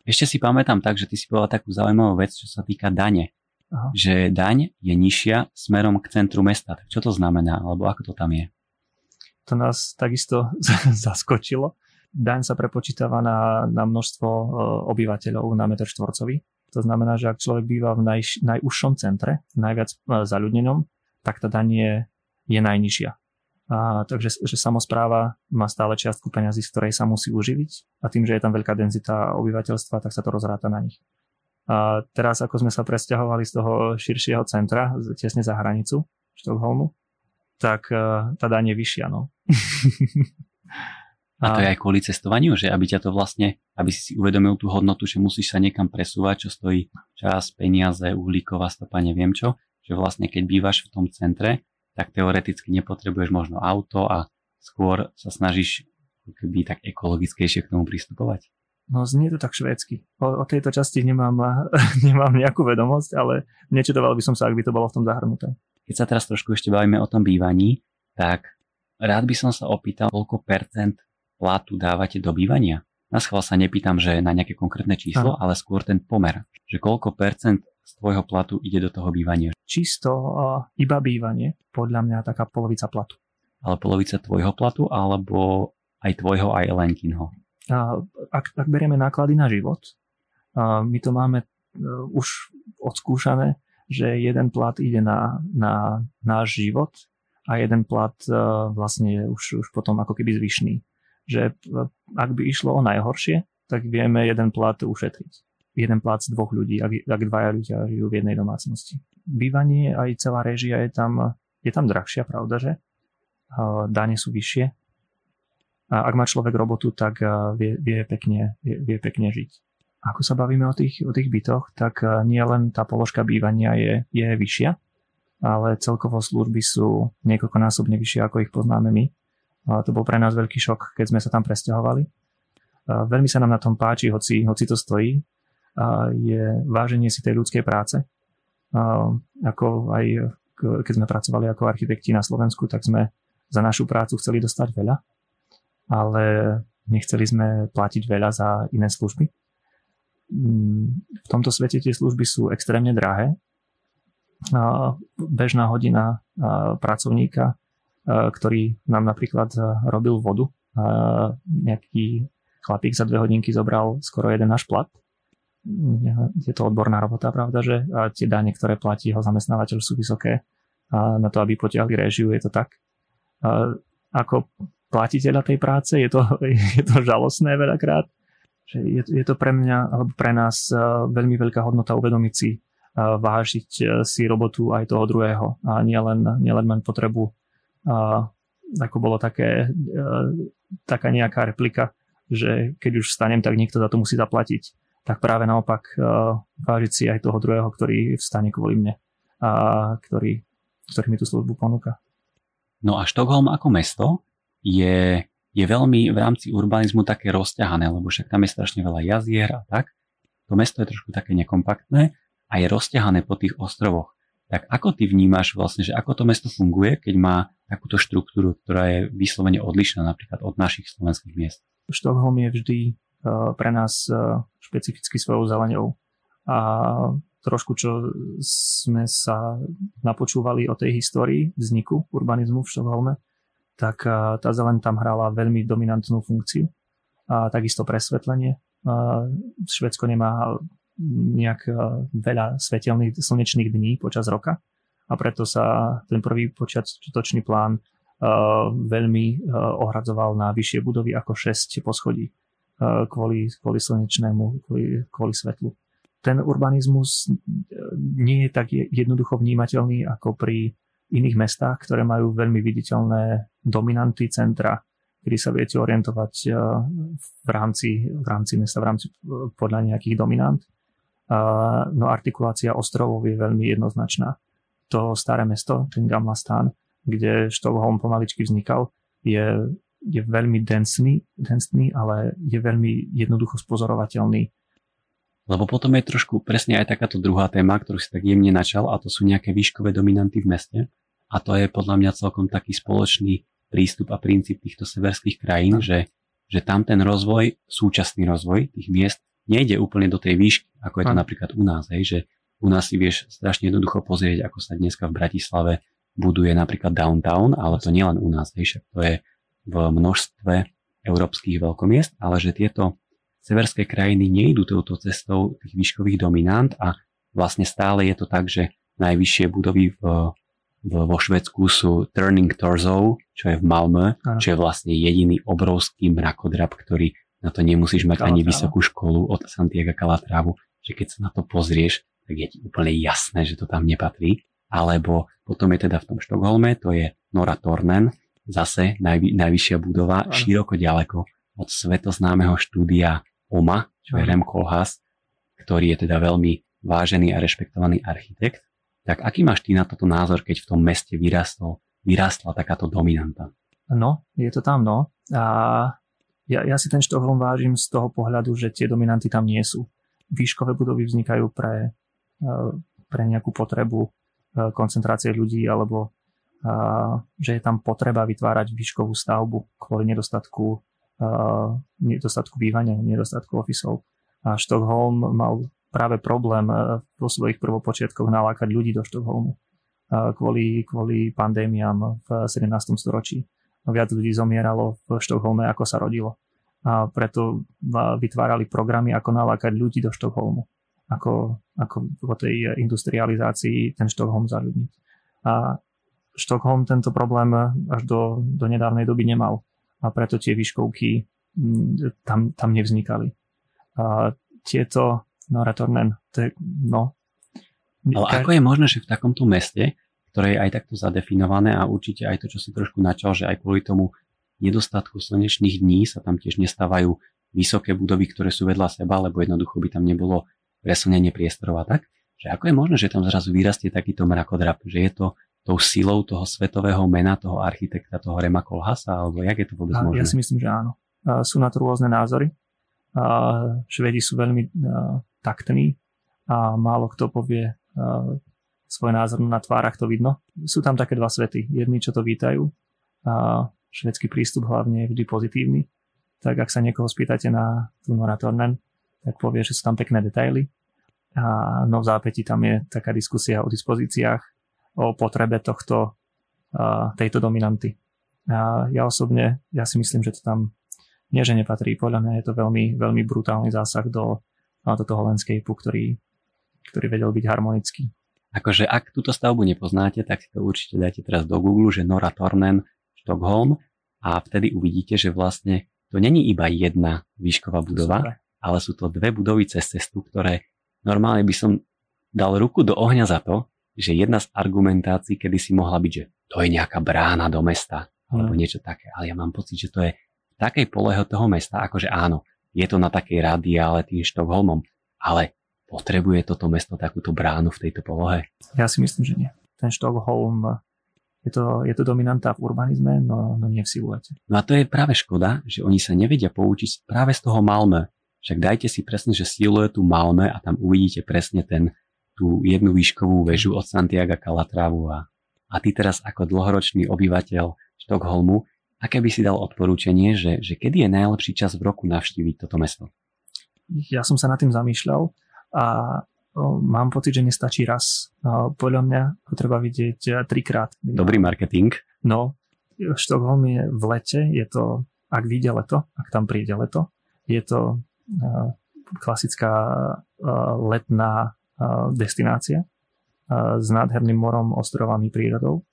Ešte si pamätám tak, že ty si povedal takú zaujímavú vec, čo sa týka dane. Aha. Že daň je nižšia smerom k centru mesta. Tak čo to znamená? Alebo ako to tam je? To nás takisto zaskočilo daň sa prepočítava na, na množstvo e, obyvateľov na meter štvorcový. To znamená, že ak človek býva v naj, najúžšom centre, najviac e, zaľudnenom, tak tá daň je, je najnižšia. A, takže že samozpráva má stále čiastku peňazí, z ktorej sa musí uživiť a tým, že je tam veľká denzita obyvateľstva, tak sa to rozráta na nich. A teraz, ako sme sa presťahovali z toho širšieho centra, tesne za hranicu Štokholmu, tak e, tá daň je vyššia. No. A to je aj kvôli cestovaniu, že aby ťa to vlastne, aby si si uvedomil tú hodnotu, že musíš sa niekam presúvať, čo stojí čas, peniaze, uhlíková stopa, neviem čo, že vlastne keď bývaš v tom centre, tak teoreticky nepotrebuješ možno auto a skôr sa snažíš keby tak ekologickejšie k tomu pristupovať. No znie to tak švédsky. O, o tejto časti nemám, nemám nejakú vedomosť, ale nečudoval by som sa, ak by to bolo v tom zahrnuté. Keď sa teraz trošku ešte bavíme o tom bývaní, tak rád by som sa opýtal, koľko percent platu dávate do bývania? Na schvál sa nepýtam, že na nejaké konkrétne číslo, ale skôr ten pomer. Že koľko percent z tvojho platu ide do toho bývania? Čisto uh, iba bývanie, podľa mňa taká polovica platu. Ale polovica tvojho platu, alebo aj tvojho, aj Elenkinho? Uh, ak, ak berieme náklady na život, uh, my to máme uh, už odskúšané, že jeden plat ide na, na náš život a jeden plat uh, vlastne je už, už potom ako keby zvyšný že ak by išlo o najhoršie, tak vieme jeden plat ušetriť. Jeden z dvoch ľudí, ak, ak dvaja ľudia žijú v jednej domácnosti. Bývanie aj celá režia je tam, je tam drahšia, pravda, že? Dáne sú vyššie. A ak má človek robotu, tak vie, vie, pekne, vie, vie pekne žiť. Ako sa bavíme o tých, o tých bytoch, tak nie len tá položka bývania je, je vyššia, ale celkovo služby sú niekoľkonásobne vyššie, ako ich poznáme my a to bol pre nás veľký šok, keď sme sa tam presťahovali. Veľmi sa nám na tom páči, hoci, hoci to stojí. Je váženie si tej ľudskej práce. Ako aj keď sme pracovali ako architekti na Slovensku, tak sme za našu prácu chceli dostať veľa, ale nechceli sme platiť veľa za iné služby. V tomto svete tie služby sú extrémne drahé. Bežná hodina pracovníka ktorý nám napríklad robil vodu. Nejaký chlapík za dve hodinky zobral skoro jeden náš plat. Je to odborná robota, pravda, že tie dane, ktoré platí jeho zamestnávateľ sú vysoké a na to, aby potiahli režiu, je to tak. A ako platiteľa tej práce je to, je to žalostné veľakrát. Že je, je to pre mňa, alebo pre nás veľmi veľká hodnota uvedomiť si, vážiť si robotu aj toho druhého a nielen, nielen mať potrebu a ako bolo také, e, taká nejaká replika, že keď už vstanem, tak niekto za to musí zaplatiť. Tak práve naopak e, vážiť si aj toho druhého, ktorý vstane kvôli mne a ktorý, ktorý mi tú službu ponúka. No a Štokholm ako mesto je, je veľmi v rámci urbanizmu také rozťahané, lebo však tam je strašne veľa jazier a tak. To mesto je trošku také nekompaktné a je rozťahané po tých ostrovoch. Tak ako ty vnímaš vlastne, že ako to mesto funguje, keď má takúto štruktúru, ktorá je vyslovene odlišná napríklad od našich slovenských miest? Štokholm je vždy pre nás e, špecificky svojou zeleňou. A trošku, čo sme sa napočúvali o tej histórii vzniku urbanizmu v Štokholme, tak e, tá zeleň tam hrala veľmi dominantnú funkciu. A takisto presvetlenie. Švedsko nemá nejak veľa svetelných slnečných dní počas roka a preto sa ten prvý počiatočný plán veľmi ohradzoval na vyššie budovy ako 6 poschodí kvôli, kvôli slnečnému, kvôli, kvôli svetlu. Ten urbanizmus nie je tak jednoducho vnímateľný ako pri iných mestách, ktoré majú veľmi viditeľné dominanty centra, kedy sa viete orientovať eh, v rámci, v rámci mesta, v rámci podľa nejakých dominant. No artikulácia ostrovov je veľmi jednoznačná. To staré mesto, ten Gamla Stan, kde Štokholm pomaličky vznikal, je, je veľmi densný, densný, ale je veľmi jednoducho spozorovateľný. Lebo potom je trošku presne aj takáto druhá téma, ktorú si tak jemne načal, a to sú nejaké výškové dominanty v meste. A to je podľa mňa celkom taký spoločný prístup a princíp týchto severských krajín, že, že tam ten rozvoj, súčasný rozvoj tých miest nejde úplne do tej výšky, ako je to napríklad u nás, hej, že u nás si vieš strašne jednoducho pozrieť, ako sa dneska v Bratislave buduje napríklad downtown, ale to nielen u nás, hej, to je v množstve európskych veľkomiest, ale že tieto severské krajiny nejdú touto cestou tých výškových dominant a vlastne stále je to tak, že najvyššie budovy v vo Švedsku sú Turning Torso, čo je v Malmö, ano. čo je vlastne jediný obrovský mrakodrap, ktorý na to nemusíš mať Calatrava. ani vysokú školu od Santiago Calatrávu, že keď sa na to pozrieš, tak je ti úplne jasné, že to tam nepatrí. Alebo potom je teda v tom Štokholme, to je Nora Tornen, zase najvy, najvyššia budova, ano. široko ďaleko od svetoznámeho štúdia OMA, čo je Rem Koolhaas, ktorý je teda veľmi vážený a rešpektovaný architekt tak aký máš ty na toto názor, keď v tom meste vyrastol, vyrastla takáto dominanta? No, je to tam, no. A ja, ja si ten Štokholm vážim z toho pohľadu, že tie dominanty tam nie sú. Výškové budovy vznikajú pre, e, pre nejakú potrebu e, koncentrácie ľudí alebo že je tam potreba vytvárať výškovú stavbu kvôli nedostatku, nedostatku bývania, nedostatku ofisov. A Štokholm mal práve problém eh, vo svojich prvopočiatkoch nalákať ľudí do Štokholmu eh, kvôli, kvôli pandémiám v 17. storočí. Viac ľudí zomieralo v Štokholme, ako sa rodilo. A preto vytvárali programy, ako nalákať ľudí do Štokholmu. Ako, ako po tej industrializácii ten Štokholm zaľudniť. A Štokholm tento problém až do, do nedávnej doby nemal. A preto tie výškovky mm, tam, tam nevznikali. A tieto Nora Tornen. To je, no. Ale ako je možné, že v takomto meste, ktoré je aj takto zadefinované a určite aj to, čo si trošku načal, že aj kvôli tomu nedostatku slnečných dní sa tam tiež nestávajú vysoké budovy, ktoré sú vedľa seba, lebo jednoducho by tam nebolo presunenie priestorov a tak, že ako je možné, že tam zrazu vyrastie takýto mrakodrap, že je to tou silou toho svetového mena, toho architekta, toho Rema Kolhasa, alebo jak je to vôbec možné? Ja si myslím, že áno. Sú na to rôzne názory. Švedi sú veľmi taktný a málo kto povie uh, svoj názor na tvárach, to vidno. Sú tam také dva svety. Jedni, čo to vítajú a švedský prístup hlavne je vždy pozitívny. Tak ak sa niekoho spýtate na tú Nora Tornen, tak povie, že sú tam pekné detaily. A no v zápäti tam je taká diskusia o dispozíciách, o potrebe tohto, tejto dominanty. A ja osobne, ja si myslím, že to tam nie, že nepatrí. Podľa mňa je to veľmi, veľmi brutálny zásah do do toho landscapeu, ktorý, ktorý vedel byť harmonický. Akože ak túto stavbu nepoznáte, tak si to určite dajte teraz do Google, že Nora Tornen, Stockholm a vtedy uvidíte, že vlastne to není iba jedna výšková budova, Super. ale sú to dve budovy cez cestu, ktoré normálne by som dal ruku do ohňa za to, že jedna z argumentácií, kedy si mohla byť, že to je nejaká brána do mesta, alebo mm. niečo také, ale ja mám pocit, že to je v takej polohe toho mesta, akože áno, je to na takej radiále tým Štokholmom, ale potrebuje toto mesto takúto bránu v tejto polohe? Ja si myslím, že nie. Ten Štokholm je to, je to dominanta v urbanizme, no, no nie v siluete. No a to je práve škoda, že oni sa nevedia poučiť práve z toho Malme. Však dajte si presne, že siluetu Malme a tam uvidíte presne ten, tú jednu výškovú väžu od Santiago Calatravu a, ty teraz ako dlhoročný obyvateľ Štokholmu Aké by si dal odporúčanie, že, že kedy je najlepší čas v roku navštíviť toto mesto? Ja som sa nad tým zamýšľal a mám pocit, že nestačí raz. Podľa mňa ho treba vidieť e, trikrát. Dobrý marketing. No, Štokholm je v lete, je to, ak vyjde leto, ak tam príde leto, je to klasická letná destinácia s nádherným morom, ostrovami, prírodou.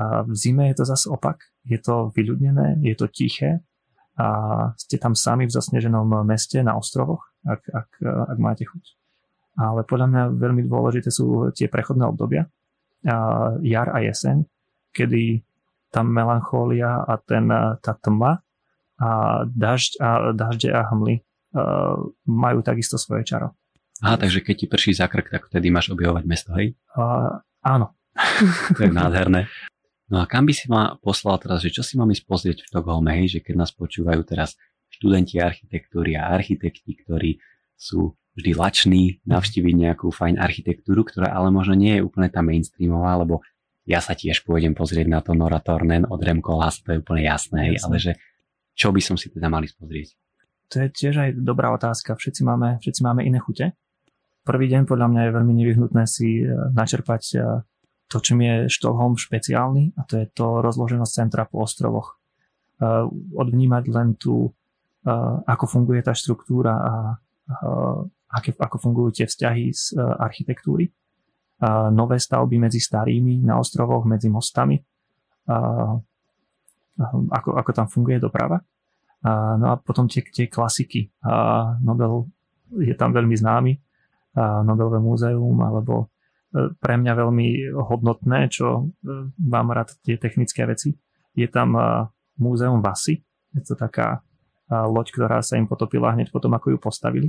V zime je to zase opak. Je to vyľudnené, je to tiché a ste tam sami v zasneženom meste na ostrovoch, ak, ak, ak máte chuť. Ale podľa mňa veľmi dôležité sú tie prechodné obdobia, a jar a jeseň, kedy tá melanchólia a ten, tá tma a dažď a, dažde a hmly majú takisto svoje čaro. Aha, takže keď ti prší za krk, tak vtedy máš objavovať mesto, hej? Uh, áno. to je nádherné. No a kam by si ma poslal teraz, že čo si mám ísť pozrieť v Štokholme, hej, že keď nás počúvajú teraz študenti architektúry a architekti, ktorí sú vždy lační navštíviť nejakú fajn architektúru, ktorá ale možno nie je úplne tá mainstreamová, lebo ja sa tiež pôjdem pozrieť na to Nora Tornen od Remco Las, to je úplne jasné, jasné. ale že čo by som si teda mali pozrieť? To je tiež aj dobrá otázka. Všetci máme, všetci máme iné chute. Prvý deň podľa mňa je veľmi nevyhnutné si eh, načerpať eh, to, čím je Štokholm špeciálny a to je to rozloženosť centra po ostrovoch. Uh, odvnímať len tú, uh, ako funguje tá štruktúra a ako fungujú tie vzťahy z architektúry. Nové stavby medzi starými na ostrovoch, medzi mostami. Ako, ako tam funguje doprava. No a potom tie, tie klasiky. Nobel je tam veľmi známy. Nobelové múzeum alebo pre mňa veľmi hodnotné, čo e, mám rád tie technické veci. Je tam e, múzeum Vasy, je to taká e, loď, ktorá sa im potopila hneď potom, ako ju postavili.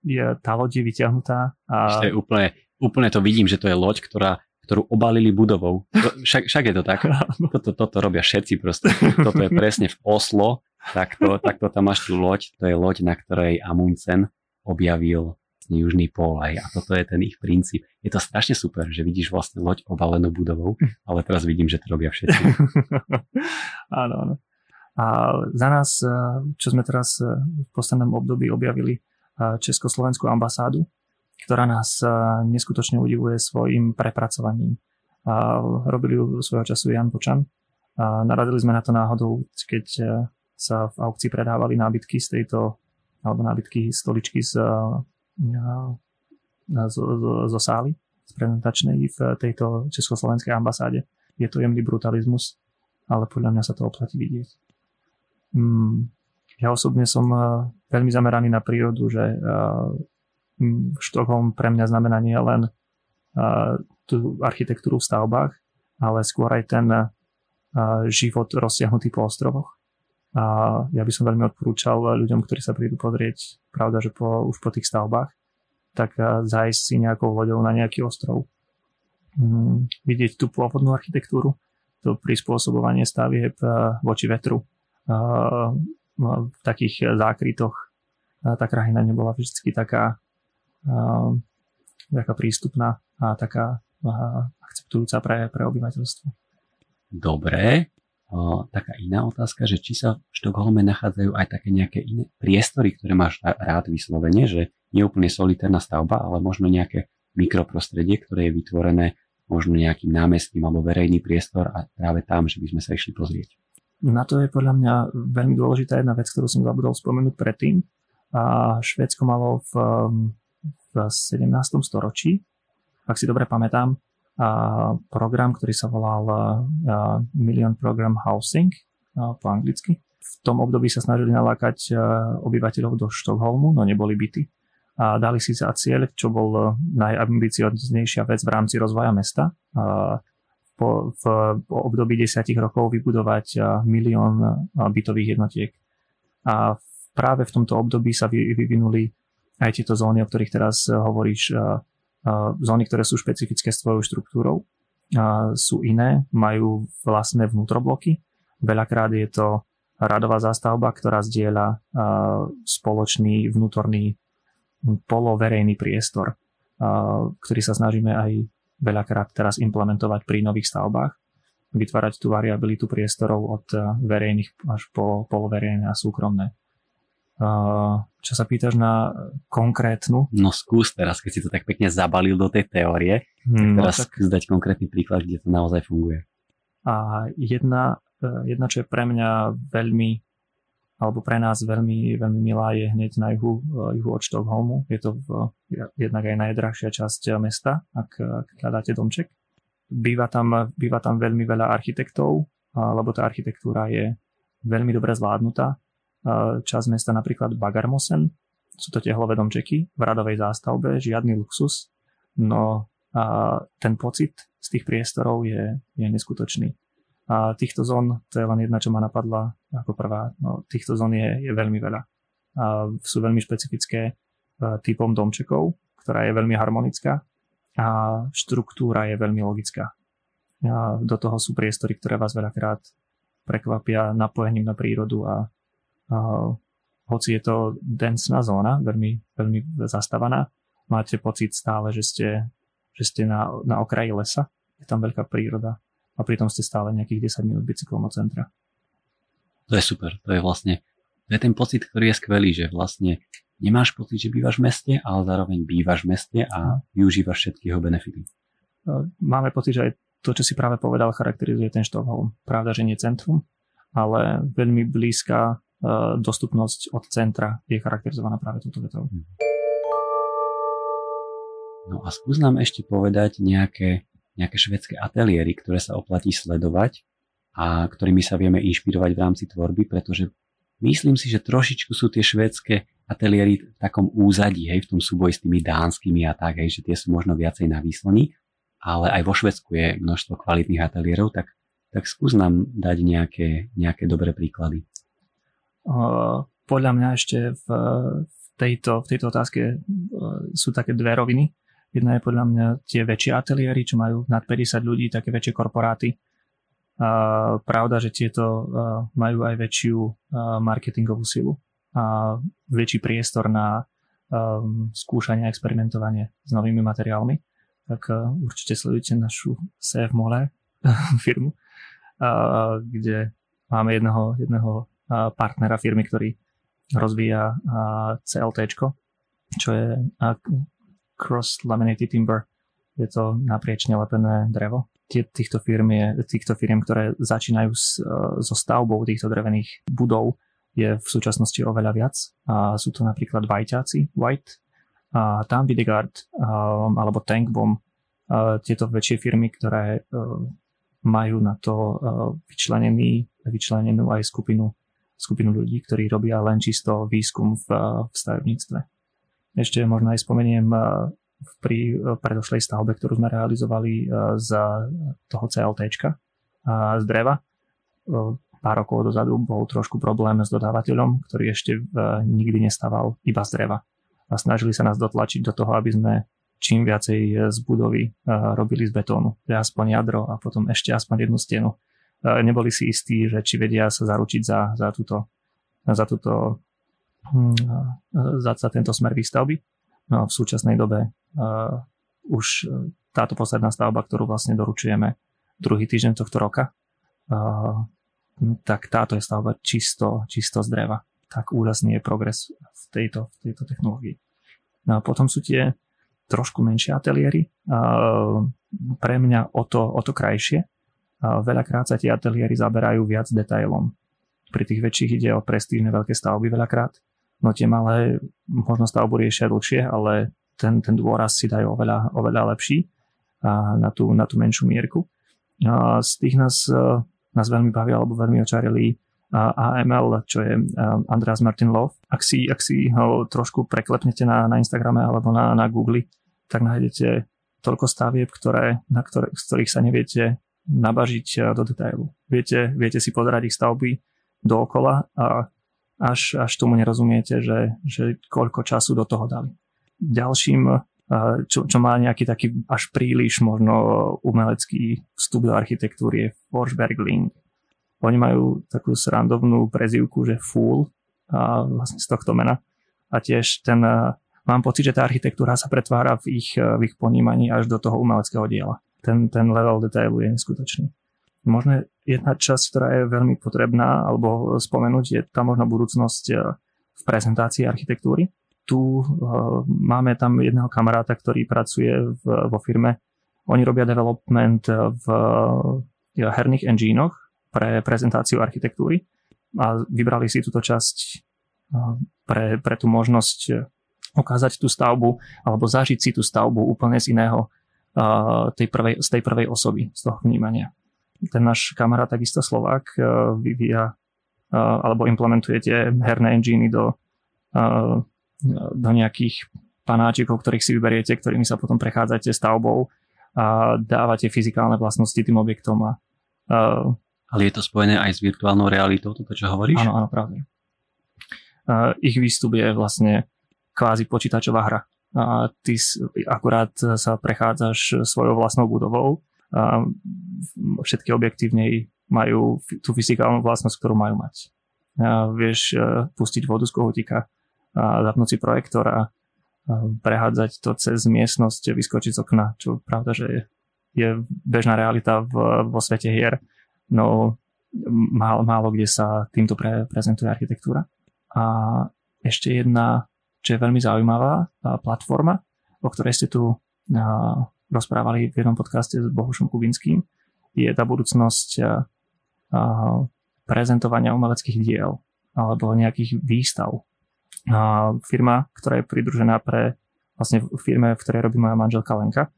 Je, tá loď je vyťahnutá. A... je úplne, úplne to vidím, že to je loď, ktorá, ktorú obalili budovou. Však, však je to tak. Toto, toto robia všetci proste. Toto je presne v Oslo, takto, takto tam máš tú loď. To je loď, na ktorej Amundsen objavil vlastne južný pól aj a toto je ten ich princíp. Je to strašne super, že vidíš vlastne loď obalenú budovou, ale teraz vidím, že to robia všetci. áno, áno. A za nás, eh, čo sme teraz eh, v poslednom období objavili eh, Československú ambasádu, ktorá nás neskutočne udivuje svojim prepracovaním. Robili ju svojho času Jan Počan. Naradili sme na to náhodou, keď sa v aukcii predávali nábytky z tejto, alebo nábytky, stoličky z zo, zo, zo sály z prezentačnej v tejto československej ambasáde. Je to jemný brutalizmus, ale podľa mňa sa to oplatí vidieť. Mm, ja osobne som uh, veľmi zameraný na prírodu, že uh, Štokholm pre mňa znamená nie len uh, tú architektúru v stavbách, ale skôr aj ten život rozsiahnutý po ostrovoch. A ja by som veľmi odporúčal ľuďom, ktorí sa prídu pozrieť, pravda, že po, už po tých stavbách, tak zájsť si nejakou loďou na nejaký ostrov. Mm, vidieť tú pôvodnú architektúru, to prispôsobovanie stavieb voči vetru. V takých zákrytoch tá krajina nebola vždy taká, taká prístupná a taká akceptujúca pre, pre obyvateľstvo. Dobre, taká iná otázka, že či sa v Štokholme nachádzajú aj také nejaké iné priestory, ktoré máš rád vyslovene, že nie úplne solitárna stavba, ale možno nejaké mikroprostredie, ktoré je vytvorené možno nejakým námestím alebo verejný priestor a práve tam, že by sme sa išli pozrieť. Na to je podľa mňa veľmi dôležitá jedna vec, ktorú som zabudol spomenúť predtým. A Švédsko malo v, v 17. storočí, ak si dobre pamätám, program, ktorý sa volal Million Program Housing po anglicky. V tom období sa snažili nalákať obyvateľov do Štokholmu, no neboli byty. A dali si za cieľ, čo bol najambicioznejšia vec v rámci rozvoja mesta, po, v, po období desiatich rokov vybudovať milión bytových jednotiek. A práve v tomto období sa vyvinuli aj tieto zóny, o ktorých teraz hovoríš, zóny, ktoré sú špecifické svojou štruktúrou, sú iné, majú vlastné vnútrobloky. Veľakrát je to radová zástavba, ktorá zdieľa spoločný vnútorný poloverejný priestor, ktorý sa snažíme aj veľakrát teraz implementovať pri nových stavbách, vytvárať tú variabilitu priestorov od verejných až po poloverejné a súkromné. Čo sa pýtaš na konkrétnu? No skús teraz, keď si to tak pekne zabalil do tej teórie, hmm, teraz no, tak... skús dať konkrétny príklad, kde to naozaj funguje. A jedna, e, jedna, čo je pre mňa veľmi alebo pre nás veľmi, veľmi milá je hneď na juhu, juhu od Štokholmu. Je to v, jednak aj najdrahšia časť mesta, ak, ak hľadáte domček. Býva tam, býva tam veľmi veľa architektov, lebo tá architektúra je veľmi dobre zvládnutá. Časť mesta napríklad Bagarmosen, sú to tehlové domčeky v radovej zástavbe, žiadny luxus, no a ten pocit z tých priestorov je, je neskutočný. A týchto zón, to je len jedna, čo ma napadla ako prvá, no, týchto zón je, je veľmi veľa. A sú veľmi špecifické e, typom domčekov, ktorá je veľmi harmonická a štruktúra je veľmi logická. A do toho sú priestory, ktoré vás veľakrát prekvapia napojením na prírodu a hoci je to densná zóna, veľmi, veľmi zastavaná, máte pocit stále, že ste, že ste na, na okraji lesa, je tam veľká príroda a pritom ste stále nejakých 10 minút bicyklom od centra. To je super, to je vlastne, to je ten pocit, ktorý je skvelý, že vlastne nemáš pocit, že bývaš v meste, ale zároveň bývaš v meste a využívaš všetky jeho benefity. Máme pocit, že aj to, čo si práve povedal, charakterizuje ten Štokholm. Pravda, že nie centrum, ale veľmi blízka dostupnosť od centra je charakterizovaná práve túto vetou. Hm. No a skús nám ešte povedať nejaké nejaké švedské ateliéry, ktoré sa oplatí sledovať a ktorými sa vieme inšpirovať v rámci tvorby, pretože myslím si, že trošičku sú tie švédske ateliéry v takom úzadí, hej, v tom súboji s tými dánskymi a tak, hej, že tie sú možno viacej na výslení, ale aj vo Švedsku je množstvo kvalitných ateliérov, tak, tak skús nám dať nejaké, nejaké dobré príklady. Podľa mňa ešte v, v, tejto, v tejto otázke sú také dve roviny. Jedna je podľa mňa tie väčšie ateliéry, čo majú nad 50 ľudí, také väčšie korporáty. A pravda, že tieto majú aj väčšiu marketingovú silu a väčší priestor na skúšanie a experimentovanie s novými materiálmi, tak určite sledujte našu CF Mole firmu, kde máme jedného, jedného partnera firmy, ktorý rozvíja uh, CLT, čo je uh, cross laminated timber. Je to napriečne lepené drevo. Týchto firm, je, týchto firm, ktoré začínajú s, so stavbou týchto drevených budov, je v súčasnosti oveľa viac. A sú to napríklad Vajťáci, White, a tam Videgard alebo Tankbomb. Tieto väčšie firmy, ktoré majú na to vyčlenený, vyčlenenú aj skupinu, skupinu ľudí, ktorí robia len čisto výskum v, v stavebníctve. Ešte možno aj spomeniem eh, pri eh, predošlej stavbe, ktorú sme realizovali eh, z toho CLT z dreva. Pár rokov dozadu bol trošku problém s dodávateľom, ktorý ešte nikdy nestával iba z dreva. A snažili sa nás dotlačiť do toho, aby sme čím viacej z budovy robili z betónu. Aspoň jadro a potom ešte aspoň jednu stenu. Neboli si istí, že či vedia sa zaručiť za, za, túto, za túto Hm, za, za tento smer výstavby. No v súčasnej dobe uh, už e, táto posledná stavba, ktorú vlastne doručujeme druhý týždeň tohto roka, uh, tak táto je stavba čisto, čisto z dreva. Tak úžasný je progres v tejto, v tejto technológii. No a potom sú tie trošku menšie ateliéry. Uh, pre mňa o to, o to krajšie. Veľakrát sa tie ateliéry zaberajú viac detailom. Pri tých väčších ide o prestížne veľké stavby veľakrát no tie malé možno stavbu riešia dlhšie, ale ten, ten dôraz si dajú oveľa, oveľa lepší a na, tú, na tú menšiu mierku. A z tých nás, e, nás veľmi bavia alebo veľmi očarili AML, čo je e, Andreas Martin Love. Ak si, ak si ho trošku preklepnete na, na Instagrame alebo na, na Google, tak nájdete toľko stavieb, ktoré, na ktoré, z ktorých sa neviete nabažiť e, do detailu. Viete, viete si pozerať ich stavby dookola a až, až tomu nerozumiete, že, že koľko času do toho dali. Ďalším, čo, čo má nejaký taký až príliš možno umelecký vstup do architektúry je Forsbergling. Oni majú takú srandovnú prezivku, že Fool, a vlastne z tohto mena. A tiež ten, mám pocit, že tá architektúra sa pretvára v ich, v ich ponímaní až do toho umeleckého diela. Ten, ten level detailu je neskutočný. Možno jedna časť, ktorá je veľmi potrebná, alebo spomenúť, je tá možno budúcnosť eh, v prezentácii architektúry. Tu uh, máme tam jedného kamaráta, ktorý pracuje v, vo firme. Oni robia development v uh, herných engínoch pre prezentáciu architektúry. a vybrali si túto časť pre, pre tú možnosť ukázať tú stavbu alebo zažiť si tú stavbu úplne z iného tej prvej, z tej prvej osoby, z toho vnímania. Ten náš kamarát, takisto Slovák, vyvíja alebo implementuje tie herné engíny do, do nejakých panáčikov, ktorých si vyberiete, ktorými sa potom prechádzate stavbou a dávate fyzikálne vlastnosti tým objektom. A. Ale je to spojené aj s virtuálnou realitou, toto čo hovoríš? Áno, áno, pravde. ich výstup je vlastne kvázi počítačová hra. A ty akurát sa prechádzaš svojou vlastnou budovou a všetky objekty v nej majú tú fyzikálnu vlastnosť, ktorú majú mať. A vieš e, pustiť vodu z kohutika a zapnúť si projektor a prehádzať to cez miestnosť, vyskočiť z okna, čo pravda, že je, je bežná realita v, vo svete hier, no málo, málo kde sa týmto pre, prezentuje architektúra. A ešte jedna, čo je veľmi zaujímavá platforma, o ktorej ste tu rozprávali v jednom podcaste s Bohušom Kubinským, je tá budúcnosť prezentovania umeleckých diel alebo nejakých výstav. Firma, ktorá je pridružená pre vlastne firme, v ktorej robí moja manželka Lenka,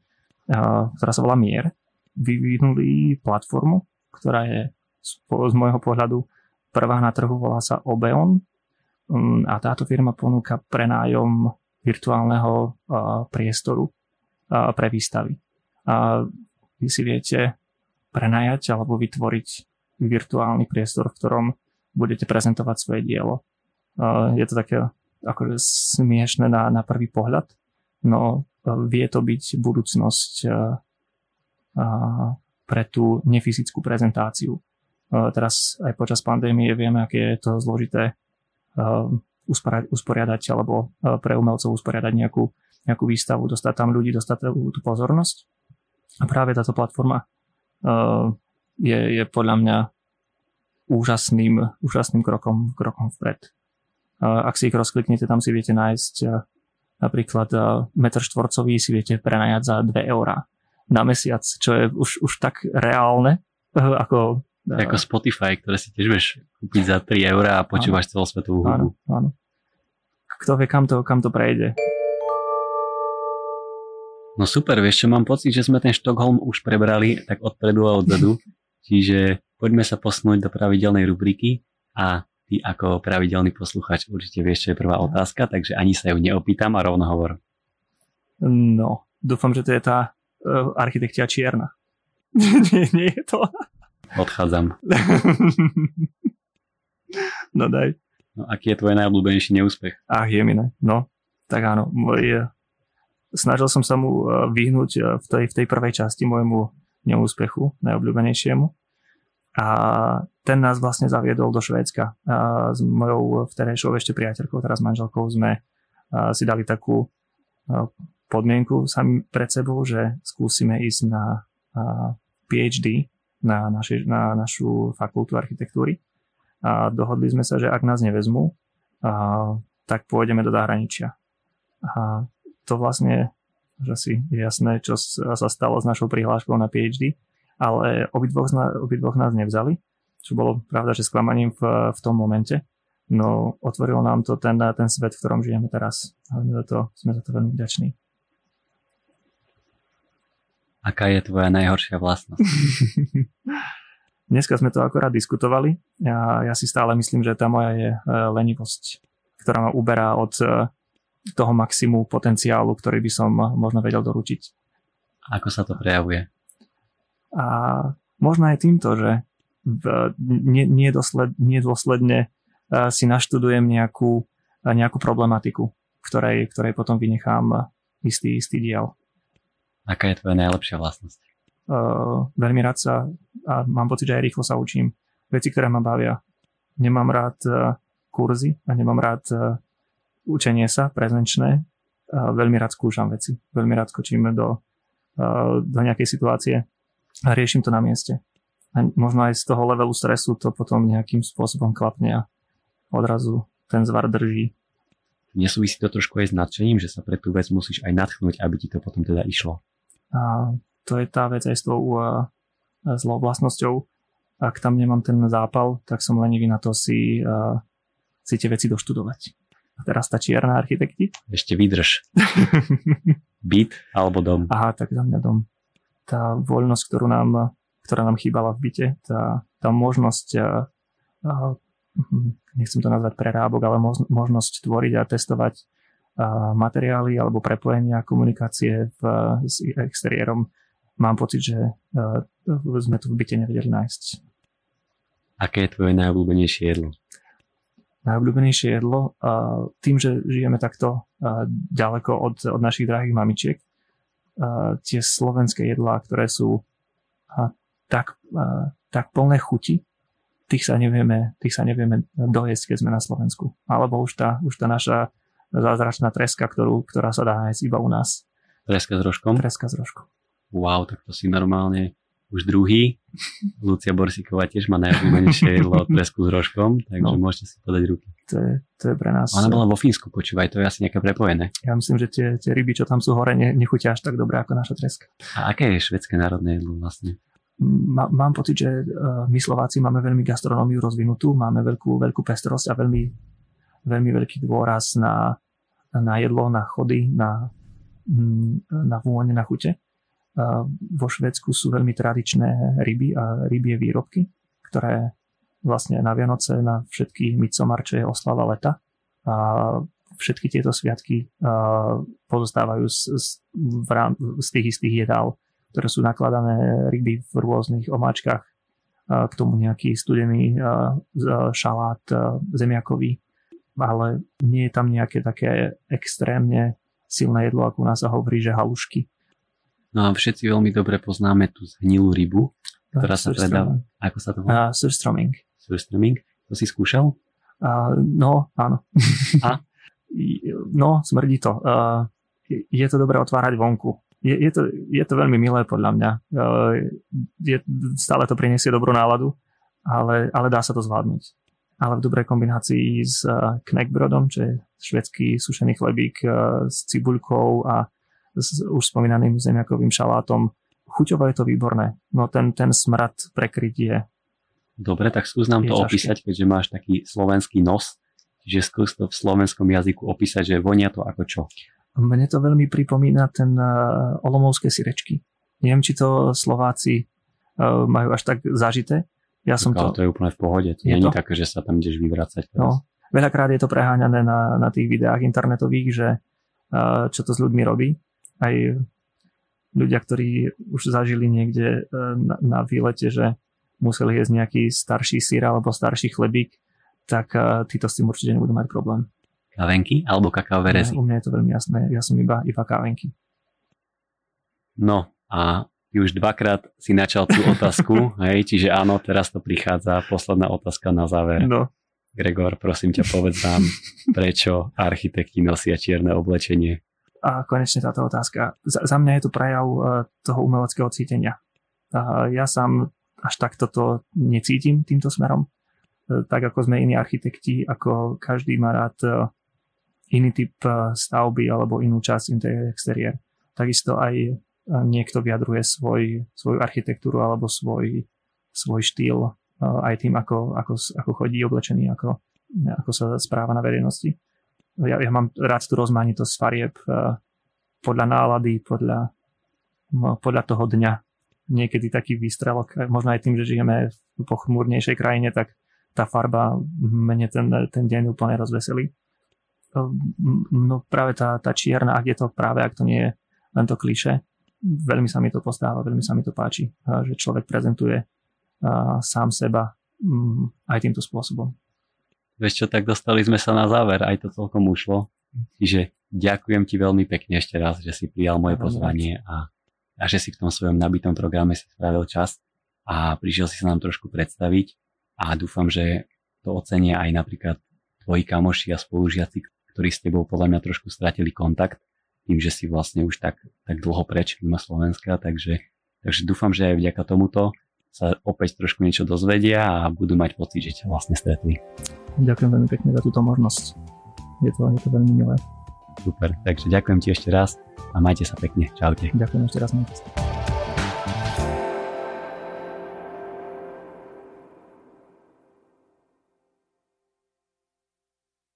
ktorá sa volá Mier, vyvinuli platformu, ktorá je z, môjho pohľadu prvá na trhu, volá sa Obeon a táto firma ponúka prenájom virtuálneho priestoru pre výstavy. A vy si viete prenajať alebo vytvoriť virtuálny priestor, v ktorom budete prezentovať svoje dielo. Je to také akože smiešne na, na prvý pohľad, no vie to byť budúcnosť pre tú nefyzickú prezentáciu. Teraz aj počas pandémie vieme, aké je to zložité usporiadať alebo pre umelcov usporiadať nejakú, nejakú výstavu, dostať tam ľudí, dostať tú pozornosť. A práve táto platforma je, je podľa mňa úžasným, úžasným krokom, krokom vpred. Ak si ich rozkliknete, tam si viete nájsť napríklad metr štvorcový si viete prenajať za 2 eurá na mesiac, čo je už, už tak reálne, ako... Ako Spotify, ktoré si tiež vieš kúpiť za 3 eurá a počúvaš celosvetovú hudbu. Áno, áno. Kto vie, kam to, kam to prejde. No super, vieš čo, mám pocit, že sme ten Štokholm už prebrali tak odpredu a odzadu, čiže poďme sa posnúť do pravidelnej rubriky a ty ako pravidelný posluchač určite vieš, čo je prvá otázka, takže ani sa ju neopýtam a rovno hovor. No, dúfam, že to je tá uh, architektia čierna. nie, nie je to. Odchádzam. no daj. No, aký je tvoj najobľúbenejší neúspech? Ach, je mi ne. No, tak áno. Môj, snažil som sa mu uh, vyhnúť uh, v tej, v tej prvej časti môjmu neúspechu, najobľúbenejšiemu. A ten nás vlastne zaviedol do Švédska. A s mojou vterejšou ešte priateľkou, teraz manželkou, sme si dali takú podmienku sami pred sebou, že skúsime ísť na PhD na, naši, na našu fakultu architektúry. A dohodli sme sa, že ak nás nevezmú, a, tak pôjdeme do zahraničia. A to vlastne, že si je jasné, čo sa stalo s našou prihláškou na PhD ale obidvoch, obidvoch nás nevzali, čo bolo pravda, že sklamaním v, v tom momente. No otvorilo nám to ten, ten svet, v ktorom žijeme teraz. A sme za to, sme za to veľmi vďační. Aká je tvoja najhoršia vlastnosť? Dneska sme to akorát diskutovali. Ja, ja si stále myslím, že tá moja je e, lenivosť, ktorá ma uberá od e, toho maximu potenciálu, ktorý by som možno vedel doručiť. Ako sa to prejavuje? A možno aj týmto, že nedôsledne si naštudujem nejakú, nejakú problematiku, ktorej, ktorej potom vynechám istý, istý diel. Aká je tvoja najlepšia vlastnosť? Uh, veľmi rád sa a mám pocit, že aj rýchlo sa učím. Veci, ktoré ma bavia. Nemám rád uh, kurzy a nemám rád uh, učenie sa prezenčné. Uh, veľmi rád skúšam veci. Veľmi rád skočím do, uh, do nejakej situácie a riešim to na mieste. A možno aj z toho levelu stresu to potom nejakým spôsobom klapne a odrazu ten zvar drží. Nesúvisí to trošku aj s nadšením, že sa pre tú vec musíš aj nadchnúť, aby ti to potom teda išlo? A to je tá vec aj s tou zlou vlastnosťou. ak tam nemám ten zápal, tak som lenivý na to si, uh, si tie veci doštudovať. A teraz tá čierna architekti. Ešte vydrž. Byt alebo dom? Aha, tak za mňa dom. Tá voľnosť, ktorú nám, ktorá nám chýbala v byte, tá, tá možnosť, uh, nechcem to nazvať prerábok, ale možnosť tvoriť a testovať materiály alebo prepojenia komunikácie v, s exteriérom. Mám pocit, že uh, sme to v byte nevedeli nájsť. Aké je tvoje najobľúbenejšie jedlo? Najobľúbenejšie jedlo, tým, že žijeme takto ďaleko od, od našich drahých mamičiek, tie slovenské jedlá, ktoré sú tak, tak plné chuti, tých sa nevieme, tých sa nevieme dojesť, keď sme na Slovensku. Alebo už tá, už tá naša zázračná treska, ktorú, ktorá sa dá nájsť iba u nás. Treska s rožkom? Treska s rožkom. Wow, tak to si normálne už druhý. Lucia Borsíková tiež má najobľúbenejšie jedlo tresku s rožkom, takže no. môžete si podať ruky. To je, to je pre nás... Ona bola vo Fínsku, počúvaj, to je asi nejaké prepojené. Ja myslím, že tie, tie ryby, čo tam sú hore, ne, nechutia až tak dobre ako naša treska. A aké je švedské národné jedlo vlastne? Má, mám pocit, že uh, my Slováci máme veľmi gastronómiu rozvinutú, máme veľkú, veľkú pestrosť a veľmi, veľmi veľký dôraz na, na jedlo, na chody, na, mm, na vône, na chute vo Švedsku sú veľmi tradičné ryby a rybie výrobky, ktoré vlastne na Vianoce, na všetky Midsommar, je oslava leta. A všetky tieto sviatky pozostávajú z, z, z tých istých jedál, ktoré sú nakladané ryby v rôznych omáčkach, k tomu nejaký studený šalát zemiakový, ale nie je tam nejaké také extrémne silné jedlo, ako u nás sa hovorí, že halušky No a všetci veľmi dobre poznáme tú zhnilú rybu, ktorá sa predáva. Ako sa to volá? Uh, surstroming. Surstroming. To si skúšal? Uh, no, áno. A? no, smrdí to. Uh, je to dobré otvárať vonku. Je, je, to, je to veľmi milé podľa mňa. Uh, je, stále to prinesie dobrú náladu, ale, ale dá sa to zvládnuť. Ale v dobrej kombinácii s uh, knekbrodom, čo je švedský sušený chlebík uh, s cibuľkou a s už spomínaným zemiakovým šalátom. Chuťovo je to výborné, no ten, ten smrad prekryť je Dobre, tak skús nám to ťažké. opísať, keďže máš taký slovenský nos, že skús to v slovenskom jazyku opísať, že vonia to ako čo. Mne to veľmi pripomína ten uh, olomovské sirečky. Neviem, či to Slováci majú až tak zažité. Ja som to... to je úplne v pohode. To nie je také, že sa tam ideš vyvracať. No, veľakrát je to preháňané na, na tých videách internetových, že uh, čo to s ľuďmi robí aj ľudia, ktorí už zažili niekde e, na, na výlete, že museli jesť nejaký starší sír alebo starší chlebík, tak uh, títo s tým určite nebudú mať problém. Kavenky alebo kakaové rezy? u mňa je to veľmi jasné, ja som iba, iba kávenky. No a ty už dvakrát si načal tú otázku, hej, čiže áno, teraz to prichádza, posledná otázka na záver. No. Gregor, prosím ťa, povedz nám, prečo architekti nosia čierne oblečenie? A konečne táto otázka. Za, za mňa je to prejav uh, toho umeleckého cítenia. Uh, ja sám až takto to necítim týmto smerom. Uh, tak ako sme iní architekti, ako každý má rád uh, iný typ stavby alebo inú časť interiér exteriér. Takisto aj niekto vyjadruje svoj, svoju architektúru alebo svoj, svoj štýl uh, aj tým, ako, ako, ako chodí oblečený, ako, ako sa správa na verejnosti ja, ja mám rád tú rozmanitosť farieb uh, podľa nálady, podľa, no, podľa toho dňa. Niekedy taký výstrelok, možno aj tým, že žijeme v pochmúrnejšej krajine, tak tá farba mene ten, ten deň úplne rozveselí. No práve tá, tá čierna, ak je to práve, ak to nie je len to kliše, veľmi sa mi to postáva, veľmi sa mi to páči, že človek prezentuje sám seba mm, aj týmto spôsobom. Vieš čo, tak dostali sme sa na záver, aj to celkom ušlo. Čiže ďakujem ti veľmi pekne ešte raz, že si prijal moje pozvanie a, a že si v tom svojom nabitom programe si spravil čas a prišiel si sa nám trošku predstaviť a dúfam, že to ocenia aj napríklad tvoji kamoši a spolužiaci, ktorí s tebou podľa mňa trošku stratili kontakt tým, že si vlastne už tak, tak dlho preč mimo Slovenska, takže, takže dúfam, že aj vďaka tomuto sa opäť trošku niečo dozvedia a budú mať pocit, že ťa vlastne stretli. Ďakujem veľmi pekne za túto možnosť. Je to, je to veľmi milé. Super, takže ďakujem ti ešte raz a majte sa pekne. Čaute. Ďakujem ešte raz. Majte sa.